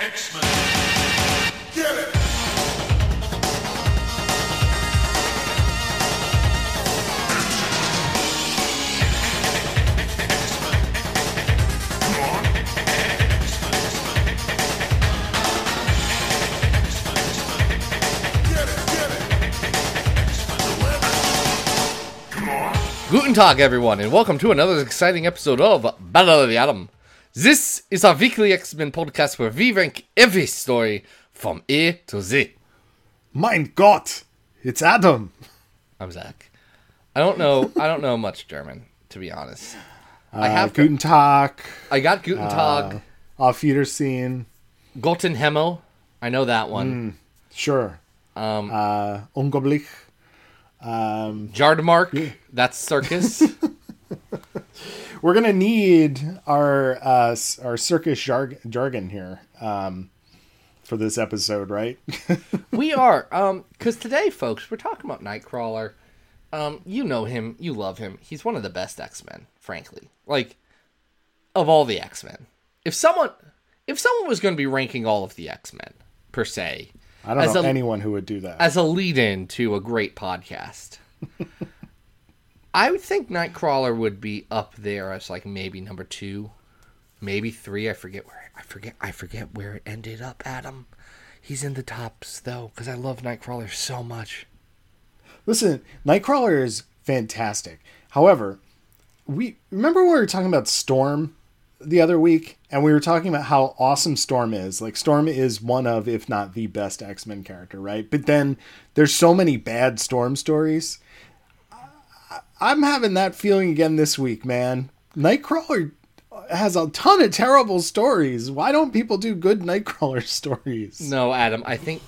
X-Men. Get it! Guten Tag, everyone, and welcome to another exciting episode of Battle of the Atom. This is our weekly X-Men podcast where we rank every story from A to Z. Mein Gott, it's Adam. I'm Zach. I don't know. I don't know much German, to be honest. I Uh, have. Guten Tag, I got Guten Tag, Auf Wiedersehen. Guten Himmel. I know that one. Sure. Um, Uh, unglaublich. Um, Jardemark. That's circus. we're gonna need our uh, our circus jarg- jargon here um, for this episode, right? we are. Um, because today, folks, we're talking about Nightcrawler. Um, you know him. You love him. He's one of the best X Men, frankly. Like, of all the X Men. If someone, if someone was going to be ranking all of the X Men per se, I don't know a- anyone who would do that. as a lead-in to a great podcast. I would think Nightcrawler would be up there as like maybe number two, maybe three. I forget where I forget I forget where it ended up. Adam, he's in the tops though because I love Nightcrawler so much. Listen, Nightcrawler is fantastic. However, we remember we were talking about Storm the other week, and we were talking about how awesome Storm is. Like Storm is one of, if not the best X Men character, right? But then there's so many bad Storm stories. I'm having that feeling again this week, man. Nightcrawler has a ton of terrible stories. Why don't people do good Nightcrawler stories? No, Adam, I think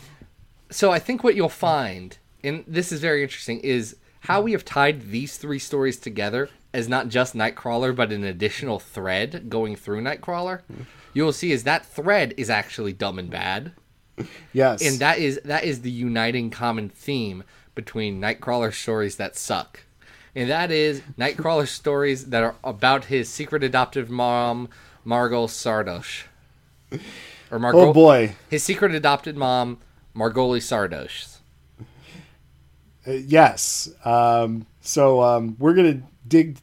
so. I think what you'll find, and this is very interesting, is how we have tied these three stories together as not just Nightcrawler, but an additional thread going through Nightcrawler. You'll see is that thread is actually dumb and bad, Yes, and that is that is the uniting common theme between Nightcrawler stories that suck, and that is Nightcrawler stories that are about his secret adoptive mom, Margot Szardos, or Margot. oh boy. His secret adopted mom, Margali Szardos. Uh, yes. Um, so um, we're gonna dig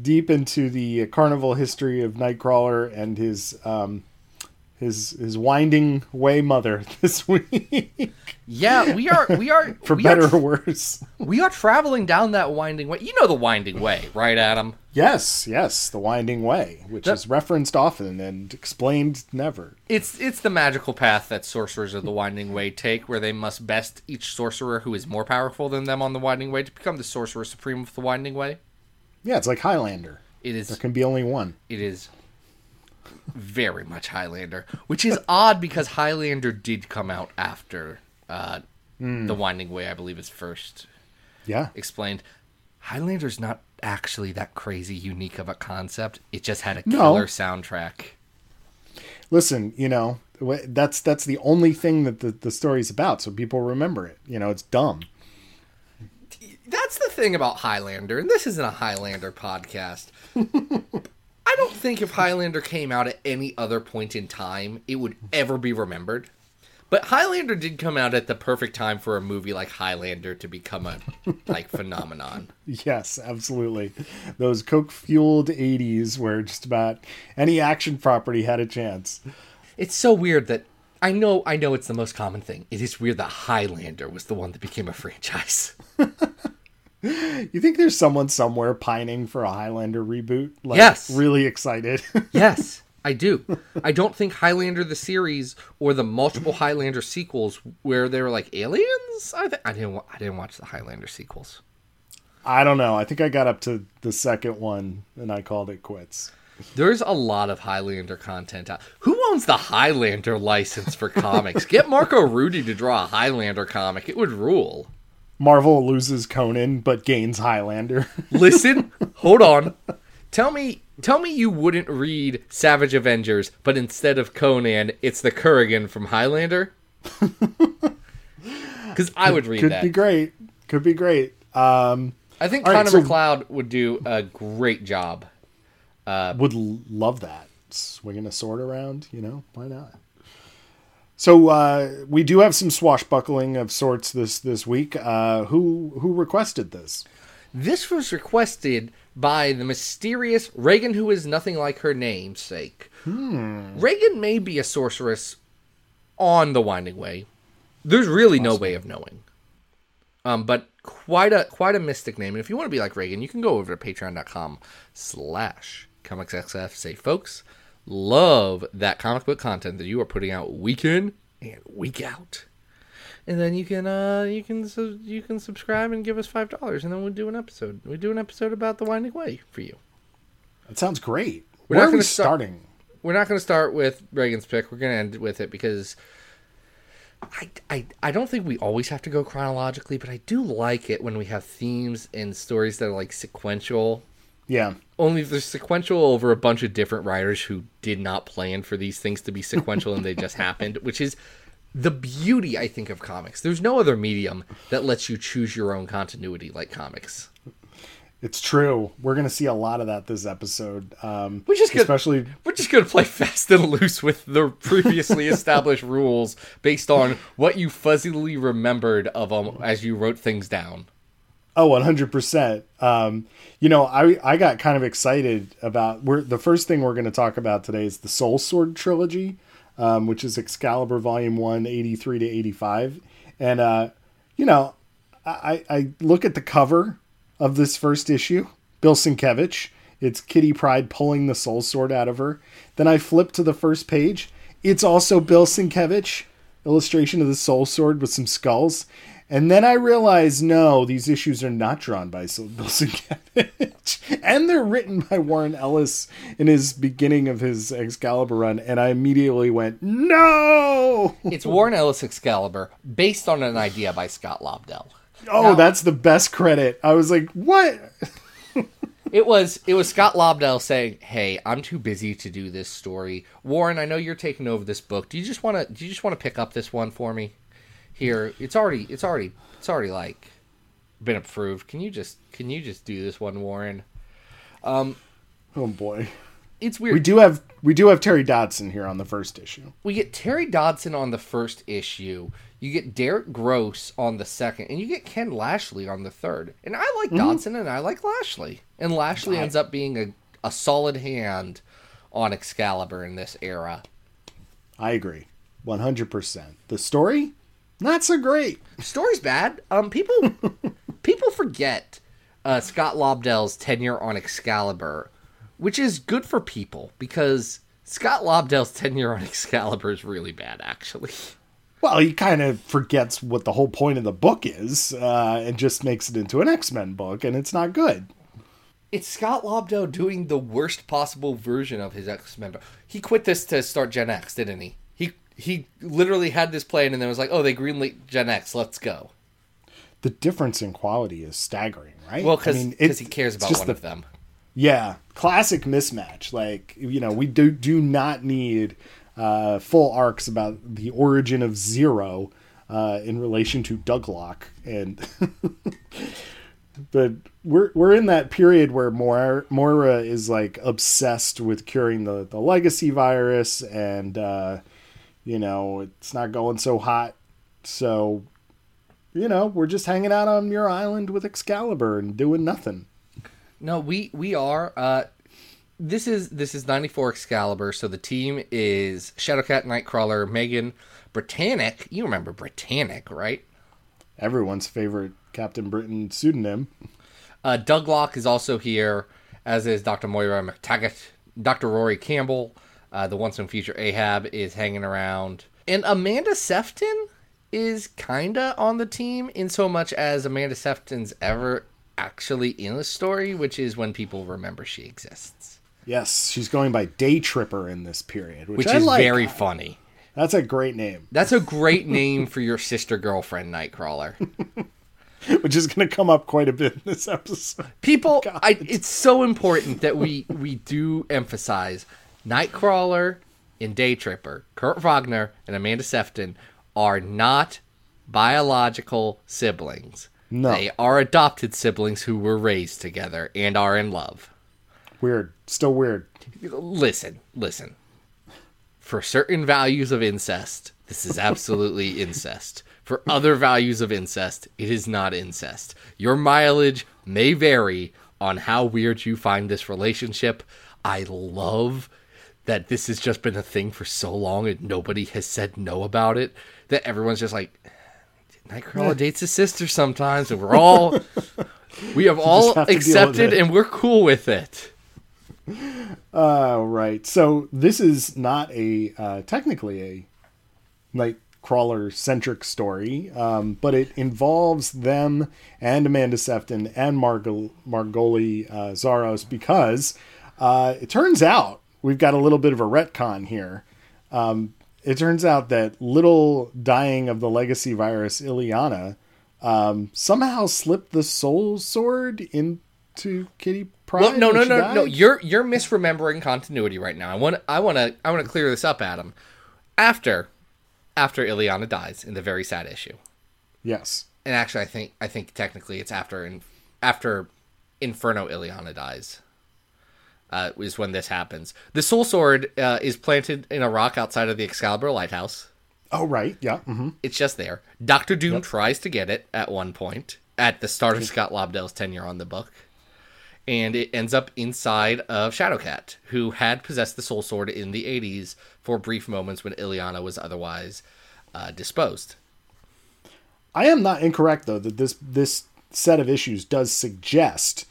deep into the carnival history of Nightcrawler and his um, his his winding way mother this week, Yeah, we are we are for we better Are, or worse. we are traveling down that winding way. You know the winding way, right, Adam? Yes, yes, the winding way, which That- is referenced often and explained never. It's it's the magical path that sorcerers of the winding way take, where they must best each sorcerer who is more powerful than them on the winding way to become the sorcerer supreme of the winding way. Yeah, it's like Highlander. It is There can be only one. it is very much Highlander, which is odd because Highlander did come out after uh, the winding way. I believe is first Yeah, explained Highlander's not actually that crazy unique of a concept. It just had a No. killer soundtrack. listen, you know that's that's the only thing that the, the story's about, so people remember it. You know, it's dumb. That's the thing about Highlander, and this isn't a Highlander podcast. I don't think if Highlander came out at any other point in time, it would ever be remembered. But Highlander did come out at the perfect time for a movie like Highlander to become a like phenomenon. Yes, absolutely. Those coke fueled 80s where just about any action property had a chance. It's so weird that I know I know it's the most common thing. It is weird that Highlander was the one that became a franchise. You think there's someone somewhere pining for a Highlander reboot? Like, Yes. Really excited. Yes, I do. I don't think Highlander the series or the multiple Highlander sequels where they were like aliens. I th- I didn't I didn't watch the Highlander sequels. I don't know. I think I got up to the second one and I called it quits. There's a lot of Highlander content out. Who owns the Highlander license for comics? Get Marco Rudy to draw a Highlander comic. It would rule. Marvel loses Conan but gains Highlander. Listen, hold on. Tell me, tell me you wouldn't read Savage Avengers, but instead of Conan, it's the Kurgan from Highlander. Because I would read Could that. Could be great. Could be great. Um, I think All right, Connor so- MacLeod would do a great job. Uh, would love that. Swinging a sword around, you know, why not? So uh, we do have some swashbuckling of sorts this this week. Uh, who who requested this? This was requested by the mysterious Reagan, who is nothing like her namesake. Reagan may be a sorceress on the Winding Way. There's really no way of knowing. Um, but quite a quite a mystic name. And if you want to be like Reagan, you can go over to patreon.com slash comicsxf. Say, folks, love that comic book content that you are putting out week in and week out. And then you can uh you can su- you can subscribe and give us five dollars, and then we'll do an episode. We do an episode about the Winding Way for you. That sounds great. We're Where not are we gonna start- starting? We're not going to start with Reagan's pick. We're going to end with it because I, I I don't think we always have to go chronologically, but I do like it when we have themes and stories that are like sequential. Yeah, Only they're sequential over a bunch of different writers who did not plan for these things to be sequential and they just happened, which is the beauty I think of comics. There's no other medium that lets you choose your own continuity like comics. it's true. We're gonna see a lot of that this episode. Um, Which is good. especially We're just going to play fast and loose with the previously established rules based on what you fuzzily remembered of them as you wrote things down. Oh, 100%. Um, you know, I, I got kind of excited about we're the first thing we're going to talk about today is the Soul Sword trilogy, um, which is Excalibur Volume 1, 83 to 85. And, uh, you know, I, I look at the cover of this first issue, Bill Sienkiewicz. It's Kitty Pryde pulling the Soul Sword out of her. Then I flip to the first page. It's also Bill Sienkiewicz, illustration of the Soul Sword with some skulls. And then I realized no, these issues are not drawn by Bill Sienkiewicz. and they're written by Warren Ellis in his beginning of his Excalibur run. And I immediately went, no! It's Warren Ellis Excalibur based on an idea by Scott Lobdell. Oh, Now- that's the best credit. I was like, what? It was it was Scott Lobdell saying, "Hey, I'm too busy to do this story. Warren, I know you're taking over this book. Do you just want to do you just want to pick up this one for me? Here, it's already it's already it's already like been approved. Can you just can you just do this one, Warren? um Oh boy. It's weird. We do have we do have Terry Dodson here on the first issue. we get Terry Dodson on the first issue. You get Derek Gross on the second, and you get Ken Lashley on the third. And I like Dodson, and I like Lashley. And Lashley ends up being a, a solid hand on Excalibur in this era. I agree. 100%. The story not so great. Story's bad. Um, people people forget uh, Scott Lobdell's tenure on Excalibur, which is good for people because Scott Lobdell's tenure on Excalibur is really bad, actually. Well, he kind of forgets what the whole point of the book is uh, and just makes it into an X-Men book and it's not good. It's Scott Lobdell doing the worst possible version of his X Men. He quit this to start Gen X, didn't he? He literally had this plan and then was like, "Oh, they greenlit Gen X, let's go." The difference in quality is staggering, right? Well, because I mean, he cares about just one the- of them. Yeah, classic mismatch. Like you know, we do do not need uh, full arcs about the origin of Zero uh, in relation to Douglock, and but we're we're in that period where Moira, Moira is like obsessed with curing the the legacy virus, and uh, you know it's not going so hot, so. You know, we're just hanging out on your Island with Excalibur and doing nothing. No, we we are. Uh, this is this is ninety four Excalibur. So the team is Shadowcat, Nightcrawler, Meggan, Britannic. You remember Britannic, right? everyone's favorite Captain Britain pseudonym. Uh, Douglock is also here, as is Dr. Moira McTaggart. Dr. Rory Campbell, uh, the once and future Ahab, is hanging around. And Amanda Sefton is kinda on the team in so much as Amanda Sefton's ever actually in the story, which is when people remember she exists. Yes, she's going by Day Tripper in this period, which, Which is like. very funny. That's a great name, That's a great name for your sister girlfriend, Nightcrawler. which is going to come up quite a bit in this episode. People, I, it's so important that we we do emphasize Nightcrawler and Day Tripper, Kurt Wagner and Amanda Sefton are not biological siblings. No. They are adopted siblings who were raised together and are in love. Weird, still weird. Listen, listen. For certain values of incest, This is absolutely incest. For other values of incest, it is not incest. Your mileage may vary on how weird you find this relationship. I love that this has just been a thing for so long and nobody has said no about it. That everyone's just like, Nightcrawler dates his sister sometimes, and we're all, we have all have to deal with accepted and we're cool with it. Uh, right. So this is not a uh, technically a Nightcrawler centric story, um, but it involves them and Amanda Sefton and Margol- Margali uh, Szardos because uh, it turns out we've got a little bit of a retcon here. Um, it turns out that little dying of the legacy virus Illyana um, somehow slipped the soul sword into Kitty Pryde. Well, no, when no, she no, no. You're you're misremembering continuity right now. I want I want to I want to clear this up, Adam. After after Illyana dies in the very sad issue, Yes. and actually, I think I think technically it's after in, after Inferno Illyana dies. Uh, is when this happens. The Soul Sword uh, is planted in a rock outside of the Excalibur Lighthouse. Oh, right. Yeah. hmm It's just there. Doctor Doom tries to get it at one point at the start of Scott Lobdell's tenure on the book. And it ends up inside of Shadowcat, who had possessed the Soul Sword in the 80s for brief moments when Illyana was otherwise uh, disposed. I am not incorrect though that this this set of issues does suggest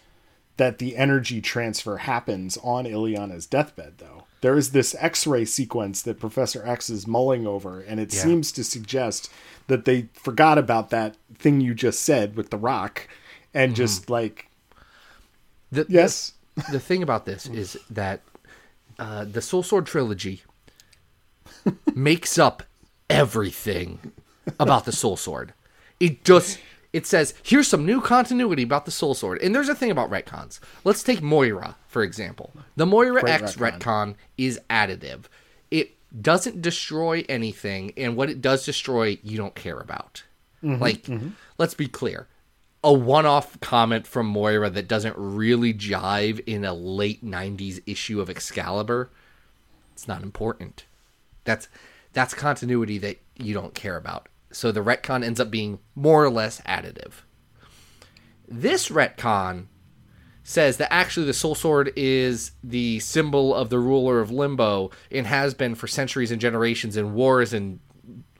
that the energy transfer happens on Illyana's deathbed though. There is this X-ray sequence that Professor X is mulling over and it Yeah. seems to suggest that they forgot about that thing you just said with the rock and just like The, yes. The, the thing about this is that uh, the Soul Sword trilogy makes up everything about the Soul Sword. It just it says here's some new continuity about the Soul Sword, and there's a thing about retcons. Let's take Moira for example. The Moira Great X retcon. retcon is additive. It doesn't destroy anything, and what it does destroy, you don't care about. Mm-hmm, like, mm-hmm. let's be clear. A one-off comment from Moira that doesn't really jive in a late '90s issue of Excalibur, it's not important. That's that's continuity that you don't care about. So the retcon ends up being more or less additive. This retcon says that actually the soul sword is the symbol of the ruler of limbo and has been for centuries and generations and wars and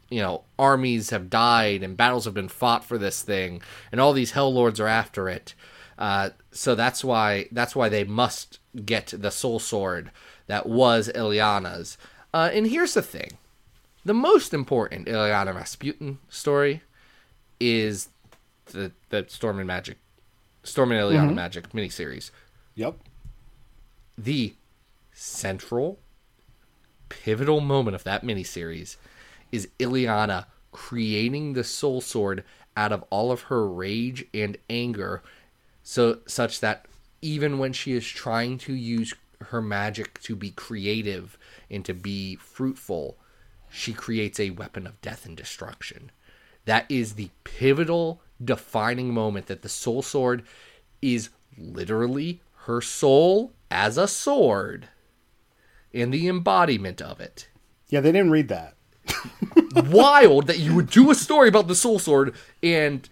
you know armies have died and battles have been fought for this thing and all these hell lords are after it. Uh, so that's why that's why they must get the soul sword that was Illyana's uh, and here's the thing the most important Illyana Rasputin story is the the Storm and Magik Storm and Illyana mm-hmm. Magik miniseries. Yep. The central pivotal moment of that miniseries is Illyana creating the soul sword out of all of her rage and anger so such that even when she is trying to use her magic to be creative and to be fruitful she creates a weapon of death and destruction that is the pivotal defining moment that the soul sword is literally her soul as a sword and the embodiment of it Yeah, they didn't read that. wild that you would do a story about the soul sword and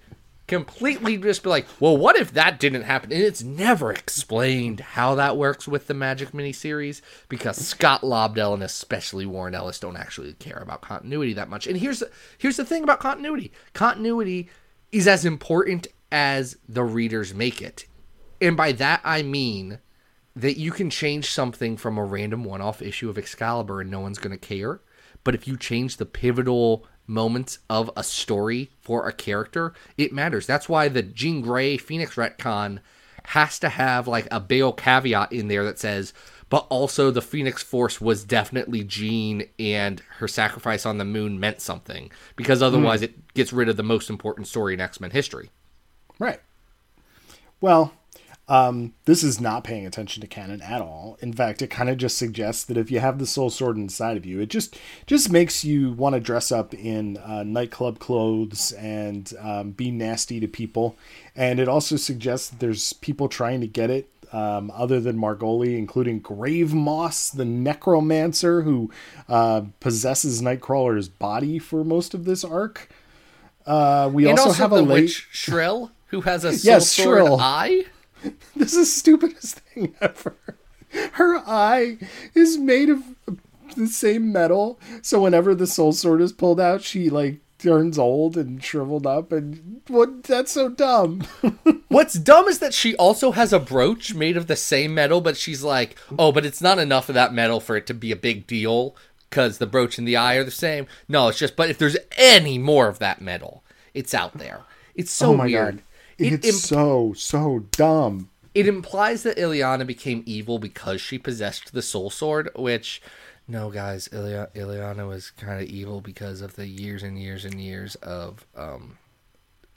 completely just be like, well, what if that didn't happen? And it's never explained how that works with the Magik miniseries because Scott Lobdell and especially Warren Ellis don't actually care about continuity that much. And here's here's the thing about continuity: continuity is as important as the readers make it, and by that I mean that you can change something from a random one-off issue of Excalibur and no one's going to care. But if you change the pivotal moments of a story for a character, it matters. That's why the Jean Grey Phoenix retcon has to have like a Bale caveat in there that says, but also the Phoenix Force was definitely Jean and her sacrifice on the moon meant something. Because hmm. otherwise it gets rid of the most important story in X Men history. Right. Well, um, this is not paying attention to canon at all. In fact, it kind of just suggests that if you have the soul sword inside of you, it just just makes you want to dress up in uh, nightclub clothes and um, be nasty to people. And it also suggests that there's people trying to get it um, other than Margoli, including Grave Moss, the necromancer who uh, possesses Nightcrawler's body for most of this arc. Uh, we also, also, have the a late. witch Shrill, who has a soul Yes, sword Shrill. eye. This is the stupidest thing ever. Her eye is made of the same metal, so whenever the soul sword is pulled out, she like turns old and shriveled up. And what? That's so dumb. What's dumb is that she also has a brooch made of the same metal, but she's like, oh, but it's not enough of that metal for it to be a big deal because the brooch and the eye are the same. No, it's just, but if there's any more of that metal, it's out there. It's so oh my weird. god, It, it's imp- so so dumb. it implies that Illyana became evil because she possessed the soul sword, which. No, guys, Ilia- Illyana was kind of evil because of the years and years and years of um,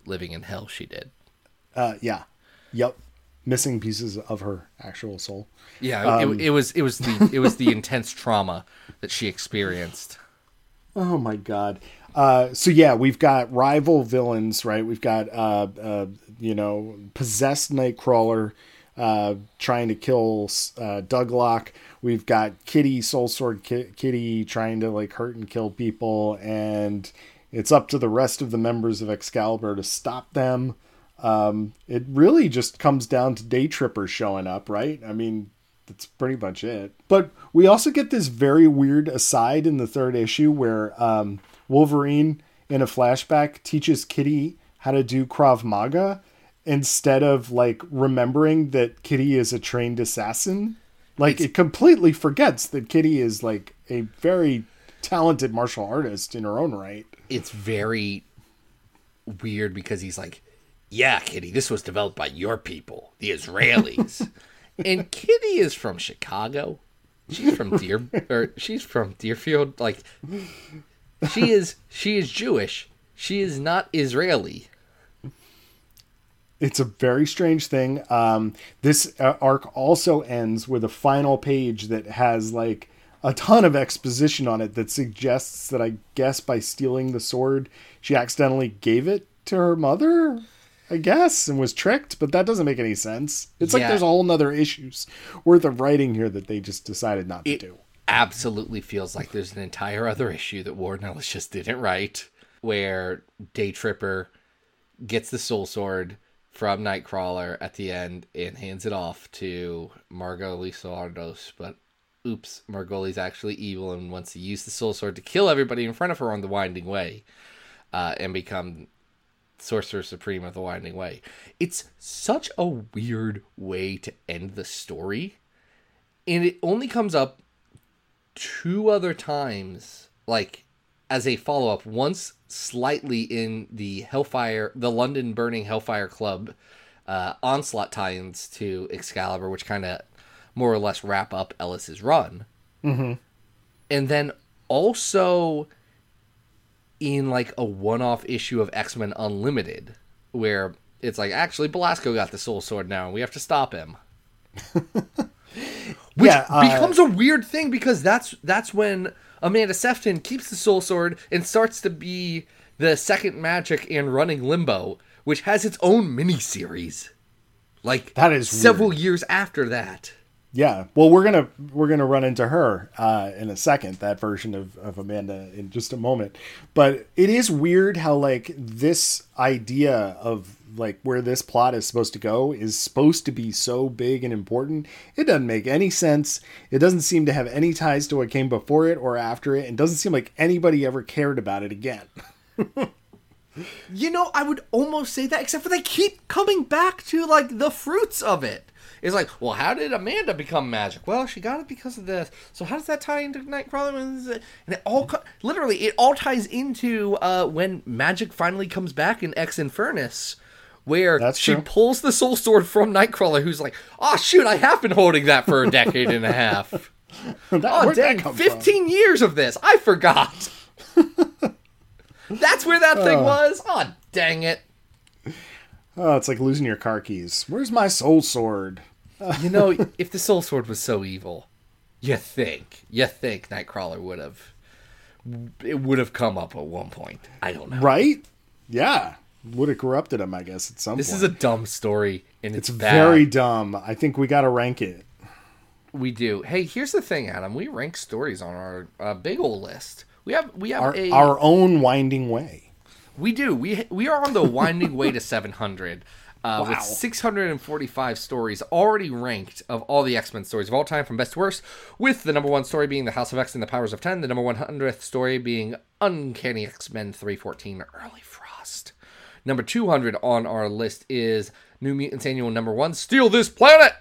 living in hell she did. Uh, yeah, yep, missing pieces of her actual soul. Yeah, it, it was it was the it was the intense trauma that she experienced. Oh my god. Uh, so yeah, we've got rival villains, right? We've got uh, uh, you know possessed Nightcrawler uh, trying to kill uh, Douglock. We've got Kitty, Soul Sword Ki- Kitty, trying to like hurt and kill people, and it's up to the rest of the members of Excalibur to stop them. Um, it really just comes down to Day Tripper showing up, right? I mean, that's pretty much it. But we also get this very weird aside in the third issue where um, Wolverine, in a flashback, teaches Kitty how to do Krav Maga instead of like remembering that Kitty is a trained assassin. Like it completely forgets that Kitty is like a very talented martial artist in her own right. It's very weird because he's like, "Yeah, Kitty, this was developed by your people, the Israelis." and Kitty is from Chicago. She's from Deer or she's from Deerfield like she is she is Jewish. She is not Israeli. It's a very strange thing. Um, this uh, arc also ends with a final page that has like a ton of exposition on it that suggests that I guess by stealing the sword, she accidentally gave it to her mother. I guess and was tricked, but that doesn't make any sense. It's like there's a whole nother issues worth of writing here that they just decided not to It do. Absolutely feels like there's an entire other issue that Warren Ellis just didn't write, where Day Tripper gets the Soul Sword from Nightcrawler at the end and hands it off to Margot Ardos. But oops, Margali's actually evil and wants to use the Soul Sword to kill everybody in front of her on the Winding Way uh, and become Sorcerer Supreme of the Winding Way. It's such a weird way to end the story. And it only comes up two other times, like as a follow up. Once slightly in the Hellfire, the London Burning Hellfire Club uh, onslaught tie-ins to Excalibur, which kind of more or less wrap up Ellis's run, mm-hmm. and then also in like a one-off issue of X-Men Unlimited, where it's like actually Belasco got the Soul Sword now, and we have to stop him. Which Yeah, uh, becomes a weird thing because that's that's when Amanda Sefton keeps the Soul Sword and starts to be the second Magik in Running Limbo, which has its own mini series. Like That is several years after that. Yeah, well, we're gonna we're gonna run into her uh, in a second. That version of, of Amanda in just a moment. But it is weird how like this idea of like where this plot is supposed to go is supposed to be so big and important. It doesn't make any sense. It doesn't seem to have any ties to what came before it or after it, and doesn't seem like anybody ever cared about it again. You know, I would almost say that, except for they keep coming back to like the fruits of it. It's like, well, how did Amanda become Magik? Well, she got it because of this. So how does that tie into Nightcrawler? And it all literally it all ties into uh, when magic finally comes back in X Infernus, where That's she true. pulls the Soul Sword from Nightcrawler, who's like, oh shoot, I have been holding that for a decade and a half. That- Oh dang, come from? 15 years of this. I forgot. That's where that thing was. Oh, dang it. Oh, it's like losing your car keys. Where's my soul sword? You know, if the Soul Sword was so evil, you think, you think Nightcrawler would have, it would have come up at one point. I don't know. Right? Yeah. would have corrupted him, I guess, at some point. This point. is a dumb story, and it's, it's very dumb. I think we got to rank it. We do. Hey, here's the thing, Adam. We rank stories on our uh, big old list. We have we have Our, a our own winding way. we do we we are on the winding way to 700. Uh, Wow. With 645 stories already ranked of all the X Men stories of all time from best to worst, with the number one story being The House of X and the Powers of 10, the number 100th story being Uncanny X Men 314 Early Frost. Number 200 on our list is New Mutants Annual Number 1 Steal This Planet!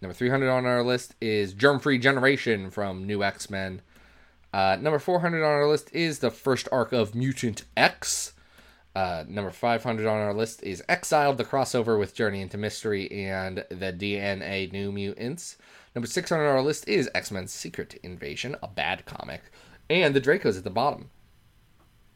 Number 300 on our list is Germ Free Generation from New X Men. Uh, number 400 on our list is the first arc of Mutant X. Uh, number 500 on our list is Exiled, the crossover with Journey into Mystery and the DNA New Mutants. Number 600 on our list is X Men Secret Invasion, a bad comic. And the Dracos at the bottom.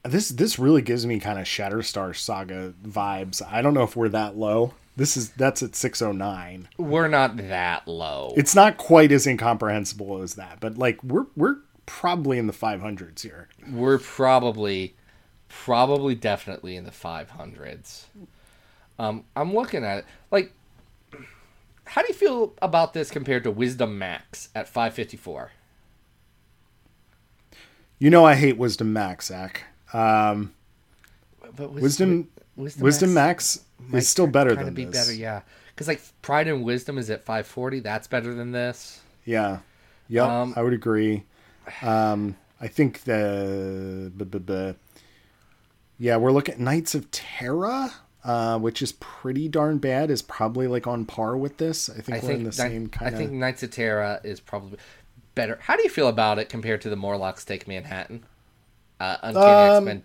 This this really gives me kind of Shatterstar Saga vibes. I don't know if we're that low. This is that's at 609. We're not that low. It's not quite as incomprehensible as that, but like we're we're probably in the 500s here. We're probably, probably definitely in the 500s. Um, I'm looking at it. Like, how do you feel about this compared to Wisdom Max at 554? You know I hate Wisdom Max, Zach. Um, But Wis- Wisdom Wisdom, Wisdom Max, might is still better kinda than be this. better, yeah. Because like Pride and Wisdom is at 540. That's better than this. Yeah. Yep, Um, I would agree. Um, I think the b- b- b- yeah, we're looking at Knights of Terra, uh, which is pretty darn bad. Is probably like on par with this. I think I we're think in the same kind. Of I think. Knights of Terra is probably better. How do you feel about it compared to the Morlocks Take Manhattan? Uh, Uncanny Um, X Men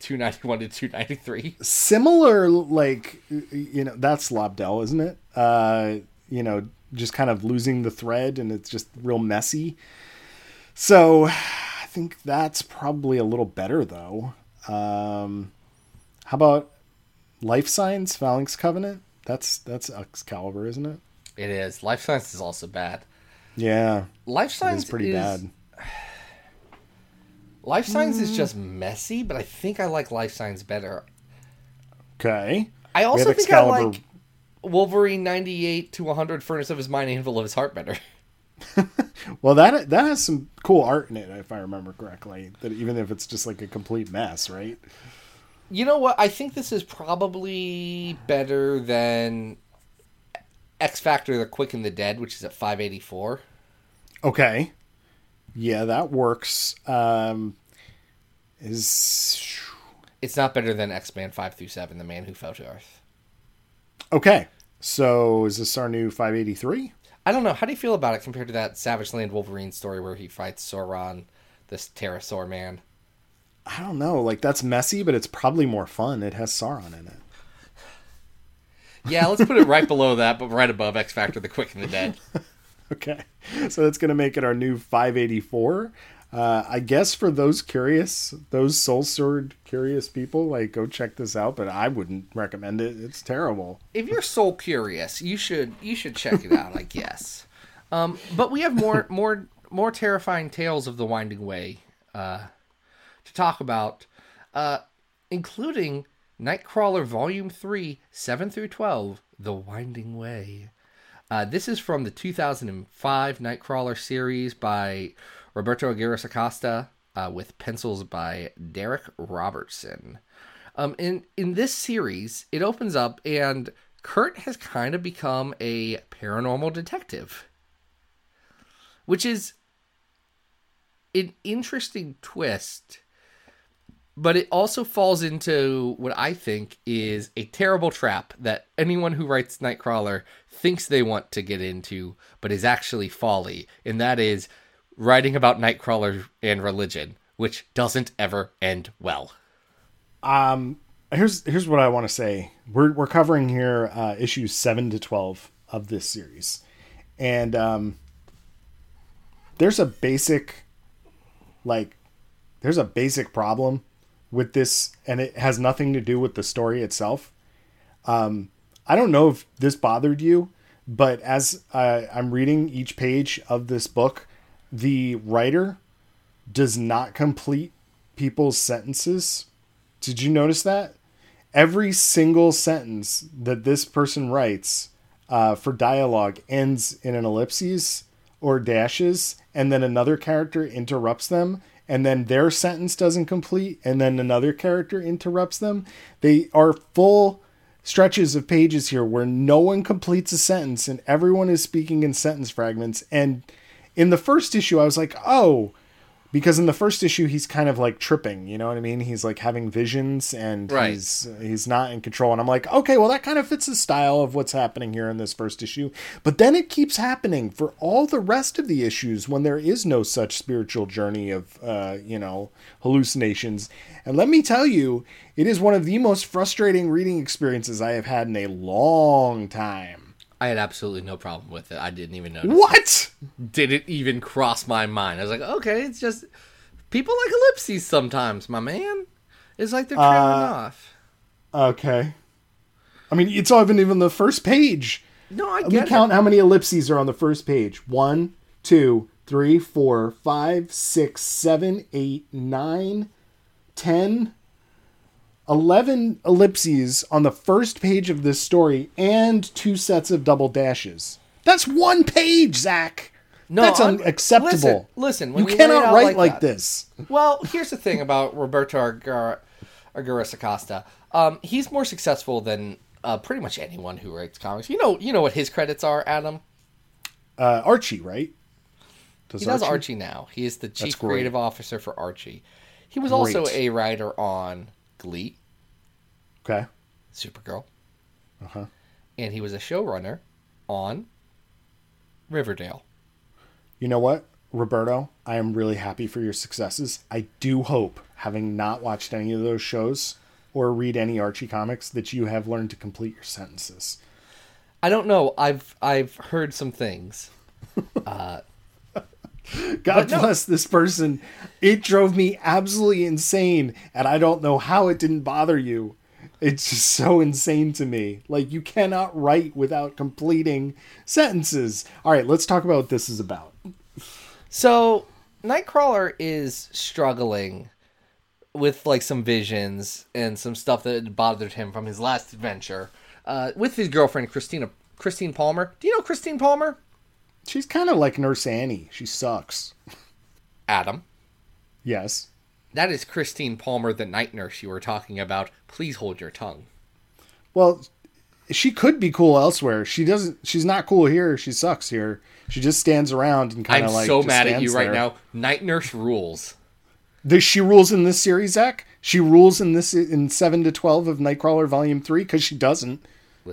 291 to 293. Similar, like you know, that's Lobdell, isn't it? Uh, you know, just kind of losing the thread, and it's just real messy. So, I think that's probably a little better, though. Um, how about Life Signs, Phalanx Covenant? That's that's Excalibur, isn't it? It is. Life Signs is also bad. Yeah, Life Signs is pretty is, bad. Life Signs Mm. is just messy, but I think I like Life Signs better. Okay. I also think I like Wolverine 98 to 100 Furnace of His Mind, Anvil of His Heart better. Well, that that has some cool art in it, if I remember correctly. That even if it's just like a complete mess, right? You know what? I think this is probably better than X Factor The Quick and the Dead, which is at 584. Okay. Yeah, that works. Um, is It's not better than X Man 5 through 7, The Man Who Fell to Earth. okay. So is this our new 583? I don't know. How do you feel about it compared to that Savage Land Wolverine story where he fights Sauron, this pterosaur man? I don't know. Like that's messy, but it's probably more fun. It has Sauron in it. Yeah, let's put it right below that, but right above X Factor The Quick and the Dead. Okay. So that's going to make it our new 584. Uh, I guess for those curious, those soul sword curious people, like go check this out. But I wouldn't recommend it. It's terrible. if you're soul curious, you should you should check it out, I guess. Um, but we have more more more terrifying tales of the Winding Way uh, to talk about, uh, including Nightcrawler Volume Three, Seven through Twelve, The Winding Way. Uh, this is from the 2005 Nightcrawler series by Roberto Aguirre-Sacasa, uh, with pencils by Darick Robertson. Um, in in this series, it opens up and Kurt has kind of become a paranormal detective, which is an interesting twist. But it also falls into what I think is a terrible trap that anyone who writes Nightcrawler thinks they want to get into, but is actually folly. And that is writing about Nightcrawler and religion, which doesn't ever end well. Um, here's here's what I want to say. We're we're covering here uh, issues seven to twelve of this series, and um, there's a basic, like, there's a basic problem with this, and it has nothing to do with the story itself. Um, I don't know if this bothered you, but as uh, I'm reading each page of this book, the writer does not complete people's sentences. Did you notice that? every single sentence that this person writes uh, for dialogue ends in an ellipses or dashes, and then another character interrupts them, and then their sentence doesn't complete, and then another character interrupts them. They are full stretches of pages here where no one completes a sentence and everyone is speaking in sentence fragments. And in the first issue, I was like, oh, because in the first issue he's kind of like tripping you know what i mean? He's like having visions and Right. he's he's not in control. And i'm like okay well that kind of fits the style of what's happening here in this first issue. But then it keeps happening for all the rest of the issues when there is no such spiritual journey of uh you know hallucinations. And let me tell you it is one of the most frustrating reading experiences i have had in a long time I had absolutely no problem with it. I didn't even notice. what Didn't even cross my mind. I was like, okay, it's just people like ellipses sometimes, my man. It's like they're trailing Uh, off. okay i mean it's not even even the first page No, I Let me count it. how many ellipses are on the first page. One, two, three, four, five, six, seven, eight, nine, ten, eleven ellipses on the first page of this story, and two sets of double dashes. That's one page, Zach. No, That's I'm- unacceptable. listen, you cannot write like like, this. Well, here's the thing about Roberto Agar- Argures Acosta. Um, he's more successful than uh, pretty much anyone who writes comics. You know, you know what his credits are, Adam. Uh, Archie, right? He does Archie now. He is the chief creative officer for Archie. He was also a writer on Glee, Okay. Supergirl, Uh-huh. and he was a showrunner on Riverdale. You know what, Roberto? I am really happy for your successes. I do hope, having not watched any of those shows or read any Archie comics, that you have learned to complete your sentences. I don't know. I've I've heard some things. God no. bless this person. It drove me absolutely insane, and I don't know how it didn't bother you. It's just so insane to me. Like, you cannot write without completing sentences. All right, let's talk about what this is about. So Nightcrawler is struggling with like some visions and some stuff that bothered him from his last adventure uh, with his girlfriend Christina Christine Palmer. Do you know Christine Palmer? She's kind of like Nurse Annie. She sucks. Adam. Yes. That is Christine Palmer, the night nurse you were talking about. Please hold your tongue. Well, she could be cool elsewhere. She doesn't. She's not cool here. She sucks here. She just stands around and kind of like. I'm so mad at you right there. now. Night nurse rules. Does she rules in this series, Zach? She rules in this in seven to twelve of Nightcrawler Volume Three because she doesn't.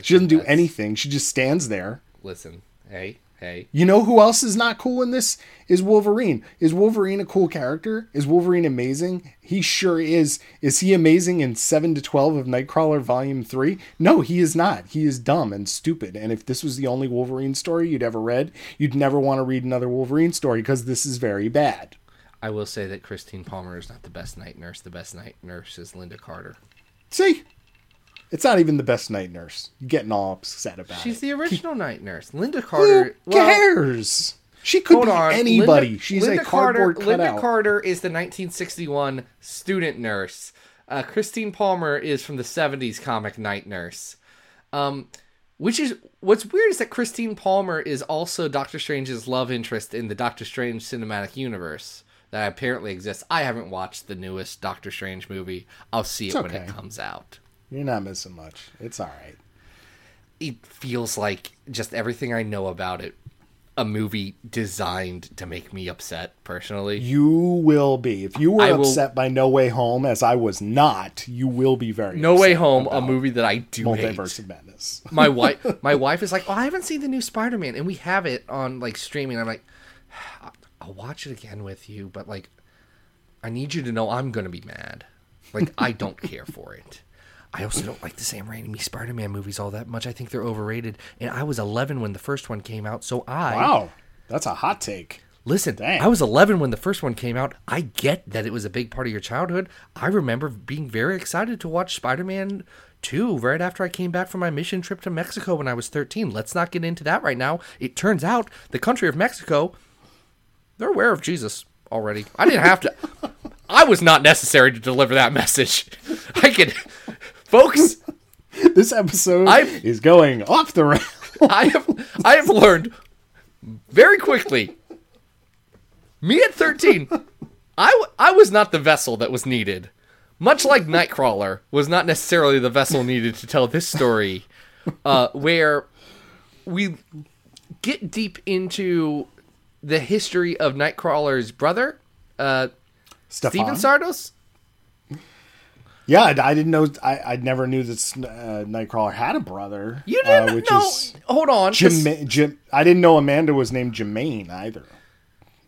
she doesn't do anything. She just stands there. Listen, hey, hey. You know who else is not cool in this? Is Wolverine. Is Wolverine a cool character? Is Wolverine amazing? He sure is. Is he amazing in 7 to 12 of Nightcrawler Volume 3? No, he is not. He is dumb and stupid. And if this was the only Wolverine story you'd ever read, you'd never want to read another Wolverine story because this is very bad. I will say that Christine Palmer is not the best night nurse. The best night nurse is Linda Carter. See? It's not even the best night nurse. You're getting all upset about it. She's it. the original night nurse. Linda Who Carter. well, cares? she could be on. anybody. Linda- She's Linda a cardboard Carter, Linda. Carter is the 1961 student nurse. Uh, Christine Palmer is from the 70s comic night nurse. Um, which is what's weird is that Christine Palmer is also Doctor Strange's love interest in the Doctor Strange cinematic universe that apparently exists. I haven't watched the newest Doctor Strange movie. I'll see it when it comes out. You're not missing much. It's all right. It feels like just everything I know about it, a movie designed to make me upset personally. You will be. If you were I will- upset by No Way Home, as I was not, you will be very. No Way Home, a movie that I do hate. Multiverse of Madness. My wife, my wife is like, "Oh, I haven't seen the new Spider-Man," and we have it on like streaming. I'm like, "I'll watch it again with you, but like, I need you to know I'm gonna be mad. Like, I don't care for it. I also don't like the Sam Raimi Spider-Man movies all that much. I think they're overrated. And I was 11 when the first one came out, so I Wow, that's a hot take. Listen, Dang. I was 11 when the first one came out. I get that it was a big part of your childhood. I remember being very excited to watch Spider Man 2 right after I came back from my mission trip to Mexico when I was 13. Let's not get into that right now. It turns out the country of Mexico, they're aware of Jesus already. I didn't have to. I was not necessary to deliver that message. I could. Folks. This episode I've- is going off the rails. I have I have learned very quickly. Me at 13, I, w- I was not the vessel that was needed. Much like Nightcrawler was not necessarily the vessel needed to tell this story, uh, where we get deep into the history of Nightcrawler's brother, uh, Stefan? Szardos. Yeah, I, I didn't know. I, I never knew that uh, Nightcrawler had a brother. You uh, didn't which know. is Hold on, Jim, Jim. I didn't know Amanda was named Jimaine either.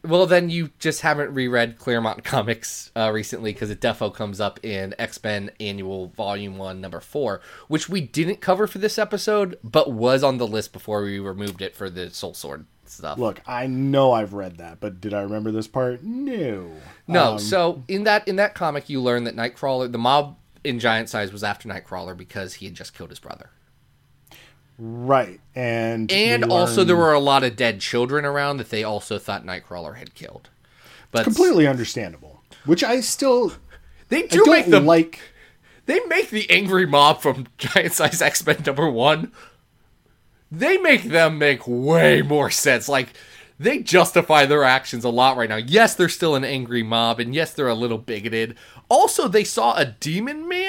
Well, then you just haven't reread Claremont comics uh, recently because it defo comes up in X Men Annual Volume One, Number Four, which we didn't cover for this episode, but was on the list before we removed it for the Soul Sword stuff. Look, I know I've read that, but did I remember this part? No. no, Um, so in that in that comic, you learn that Nightcrawler, the mob in Giant Size, was after Nightcrawler because he had just killed his brother, right, and and we also there were a lot of dead children around that they also thought Nightcrawler had killed. But completely understandable. Which I still they I do make don't them like. They make the angry mob from Giant Size X Men number one. They make them make way more sense. Like they justify their actions a lot right now. Yes, they're still an angry mob, and yes, they're a little bigoted. Also, they saw a demon man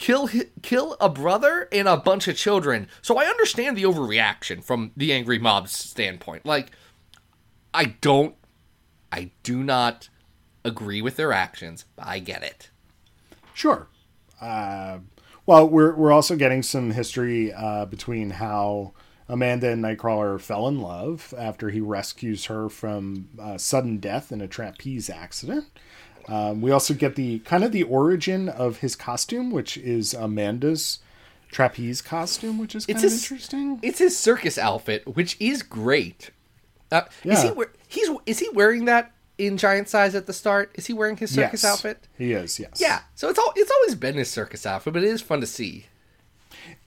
kill kill a brother and a bunch of children. So I understand the overreaction from the angry mob's standpoint. Like, I don't, I do not agree with their actions. I get it. Sure. Uh, well, we're we're also getting some history uh, between how Amanda and Nightcrawler fell in love after he rescues her from uh, sudden death in a trapeze accident. Um, we also get the kind of the origin of his costume, which is Amanda's trapeze costume, which is kind It's of a s- interesting. It's his circus outfit, which is great. Uh, Is he he's is he wearing that in giant size at the start? Is he wearing his circus Yes, outfit? He is, yes. Yeah. So it's all it's always been his circus outfit, but it is fun to see.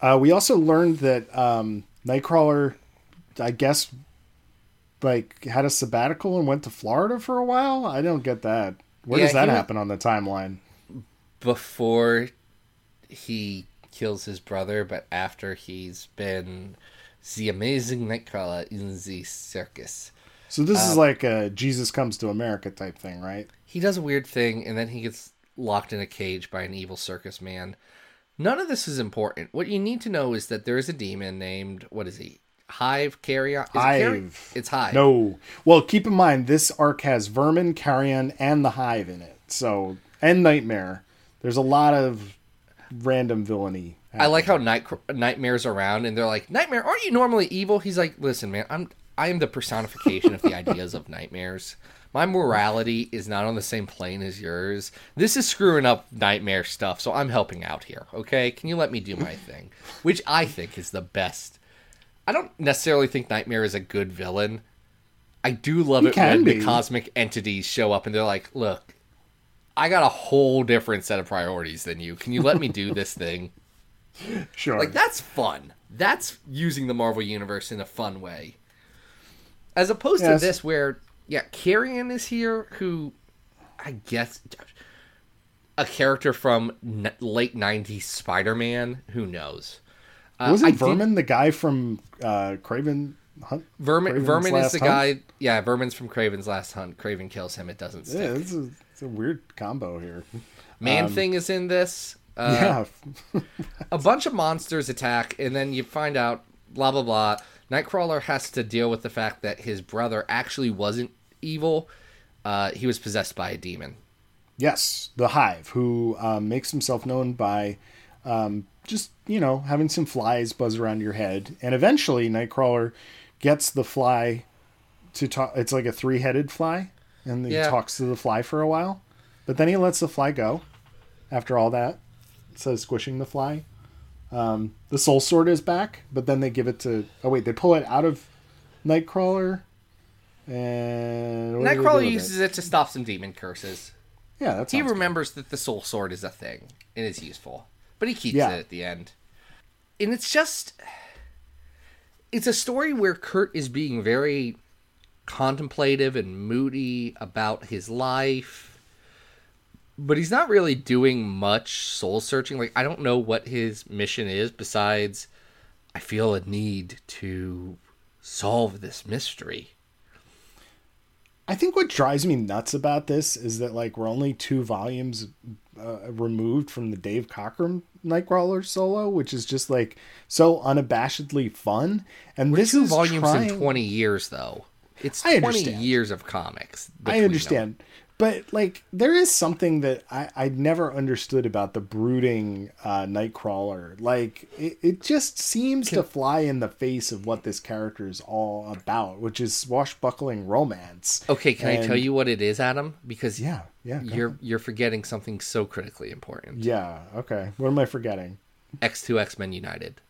Uh, we also learned that um, Nightcrawler, I guess, like had a sabbatical and went to Florida for a while. I don't get that. Where Yeah, does that happen on the timeline? Before he kills his brother, but after he's been the amazing Nightcrawler in the circus. So this Uh, is like a Jesus comes to America type thing, right? He does a weird thing, and then he gets locked in a cage by an evil circus man. None of this is important. What you need to know is that there is a demon named what is he? Hive Carrion. Is it Hive. It's Hive. No. Well, keep in mind this arc has Vermin, Carrion, and the Hive in it. So and Nightmare. There's a lot of random villainy. I like how Night Nightmare's around, and they're like, "Nightmare, aren't you normally evil?" He's like, "Listen, man, I'm I am the personification of the ideas of nightmares. My morality is not on the same plane as yours. This is screwing up nightmare stuff, so I'm helping out here. Okay, can you let me do my thing?" Which I think is the best. I don't necessarily think Nightmare is a good villain. I do love He it when be. the cosmic entities show up and they're like, "Look, I got a whole different set of priorities than you. Can you let me do this thing?" Sure. Like that's fun. That's using the Marvel universe in a fun way. As opposed Yes. to this where yeah, Carrion is here who I guess a character from n- late 90s Spider-Man, who knows. Uh, Wasn't I did- Vermin the guy from uh, Kraven Hunt? Vermin Kraven's Vermin is the Hunt? guy Yeah, Vermin's from Kraven's Last Hunt. Kraven kills him, it doesn't stick. Yeah, it's a, it's a weird combo here. Man Thing is in this. Uh, yeah. a bunch of monsters attack, and then you find out blah blah blah. Nightcrawler has to deal with the fact that his brother actually wasn't evil. Uh, he was possessed by a demon. Yes, the Hive, who um, makes himself known by um, just you know having some flies buzz around your head, and eventually Nightcrawler gets the fly to talk. It's like a three-headed fly, and he Yeah. talks to the fly for a while, but then he lets the fly go. After all that, says squishing the fly. Um, the Soul Sword is back, but then they give it to. Oh wait, they pull it out of Nightcrawler. And what do they do Nightcrawler with it? uses it to stop some demon curses. Yeah, that's He remembers that the Soul Sword is a thing and is useful, but he keeps Yeah. it at the end. And it's just, it's a story where Kurt is being very contemplative and moody about his life. but he's not really doing much soul searching. Like I don't know what his mission is besides I feel a need to solve this mystery. I think what drives me nuts about this is that like we're only two volumes uh, removed from the Dave Cockrum Nightcrawler solo, which is just like so unabashedly fun. And this Two is volumes trying... in twenty years, though. It's I twenty understand. years of comics. I understand, them. But like there is something that I, I never understood about the brooding uh, Nightcrawler. Like it, it just seems to fly in the face of what this character is all about, which is swashbuckling romance. Okay, can I tell you what it is, Adam? Because Yeah, yeah. you're you're forgetting something so critically important. Yeah, okay. What am I forgetting? X two X Men United,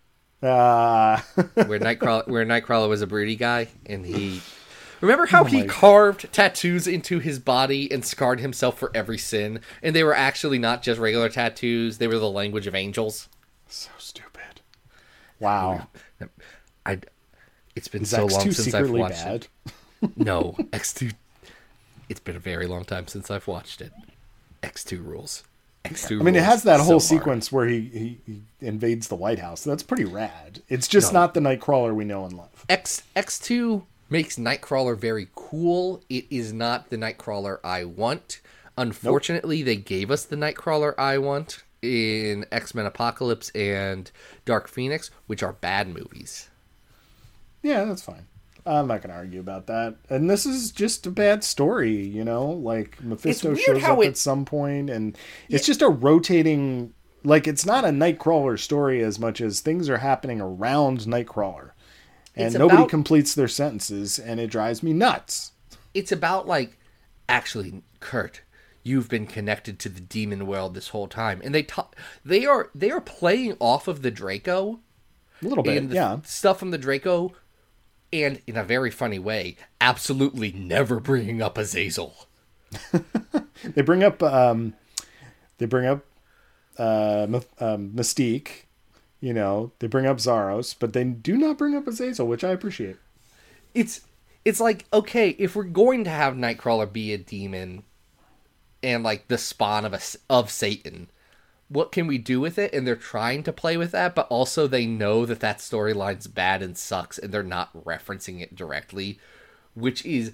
Uh where Nightcrawler where Nightcrawler was a broody guy, and he remember how oh he carved tattoos into his body and scarred himself for every sin, and they were actually not just regular tattoos; they were the language of angels. so stupid. Wow. I. It's been Is so X2 long since I've watched bad? it. No, X two. It's been a very long time since I've watched it. X two rules. X two. I mean, it has that whole sequence where he, he, he invades the White House. That's pretty rad. It's just No. not the Nightcrawler we know and love. X X two makes Nightcrawler very cool. It is not the Nightcrawler I want. Unfortunately, they gave us the Nightcrawler I want in X Men Apocalypse and Dark Phoenix, which are bad movies. Yeah, that's fine. I'm not going to argue about that. And this is just a bad story, you know? Like, Mephisto shows up it- at some point, and it's just a rotating. Like, it's not a Nightcrawler story as much as things are happening around Nightcrawler. And It's nobody about- completes their sentences, and it drives me nuts. It's about like actually Kurt, you've been connected to the demon world this whole time, and they talk. They are they are playing off of the Draco A little bit, yeah. stuff from the Draco, and in a very funny way, absolutely never bringing up Azazel. They bring up, um, they bring up uh, um, Mystique, you know, they bring up Zaros, but they do not bring up Azazel, which I appreciate. It's it's like okay, if we're going to have Nightcrawler be a demon and like the spawn of a of Satan, what can we do with it? And they're trying to play with that, but also they know that that storyline's bad and sucks, and they're not referencing it directly, which is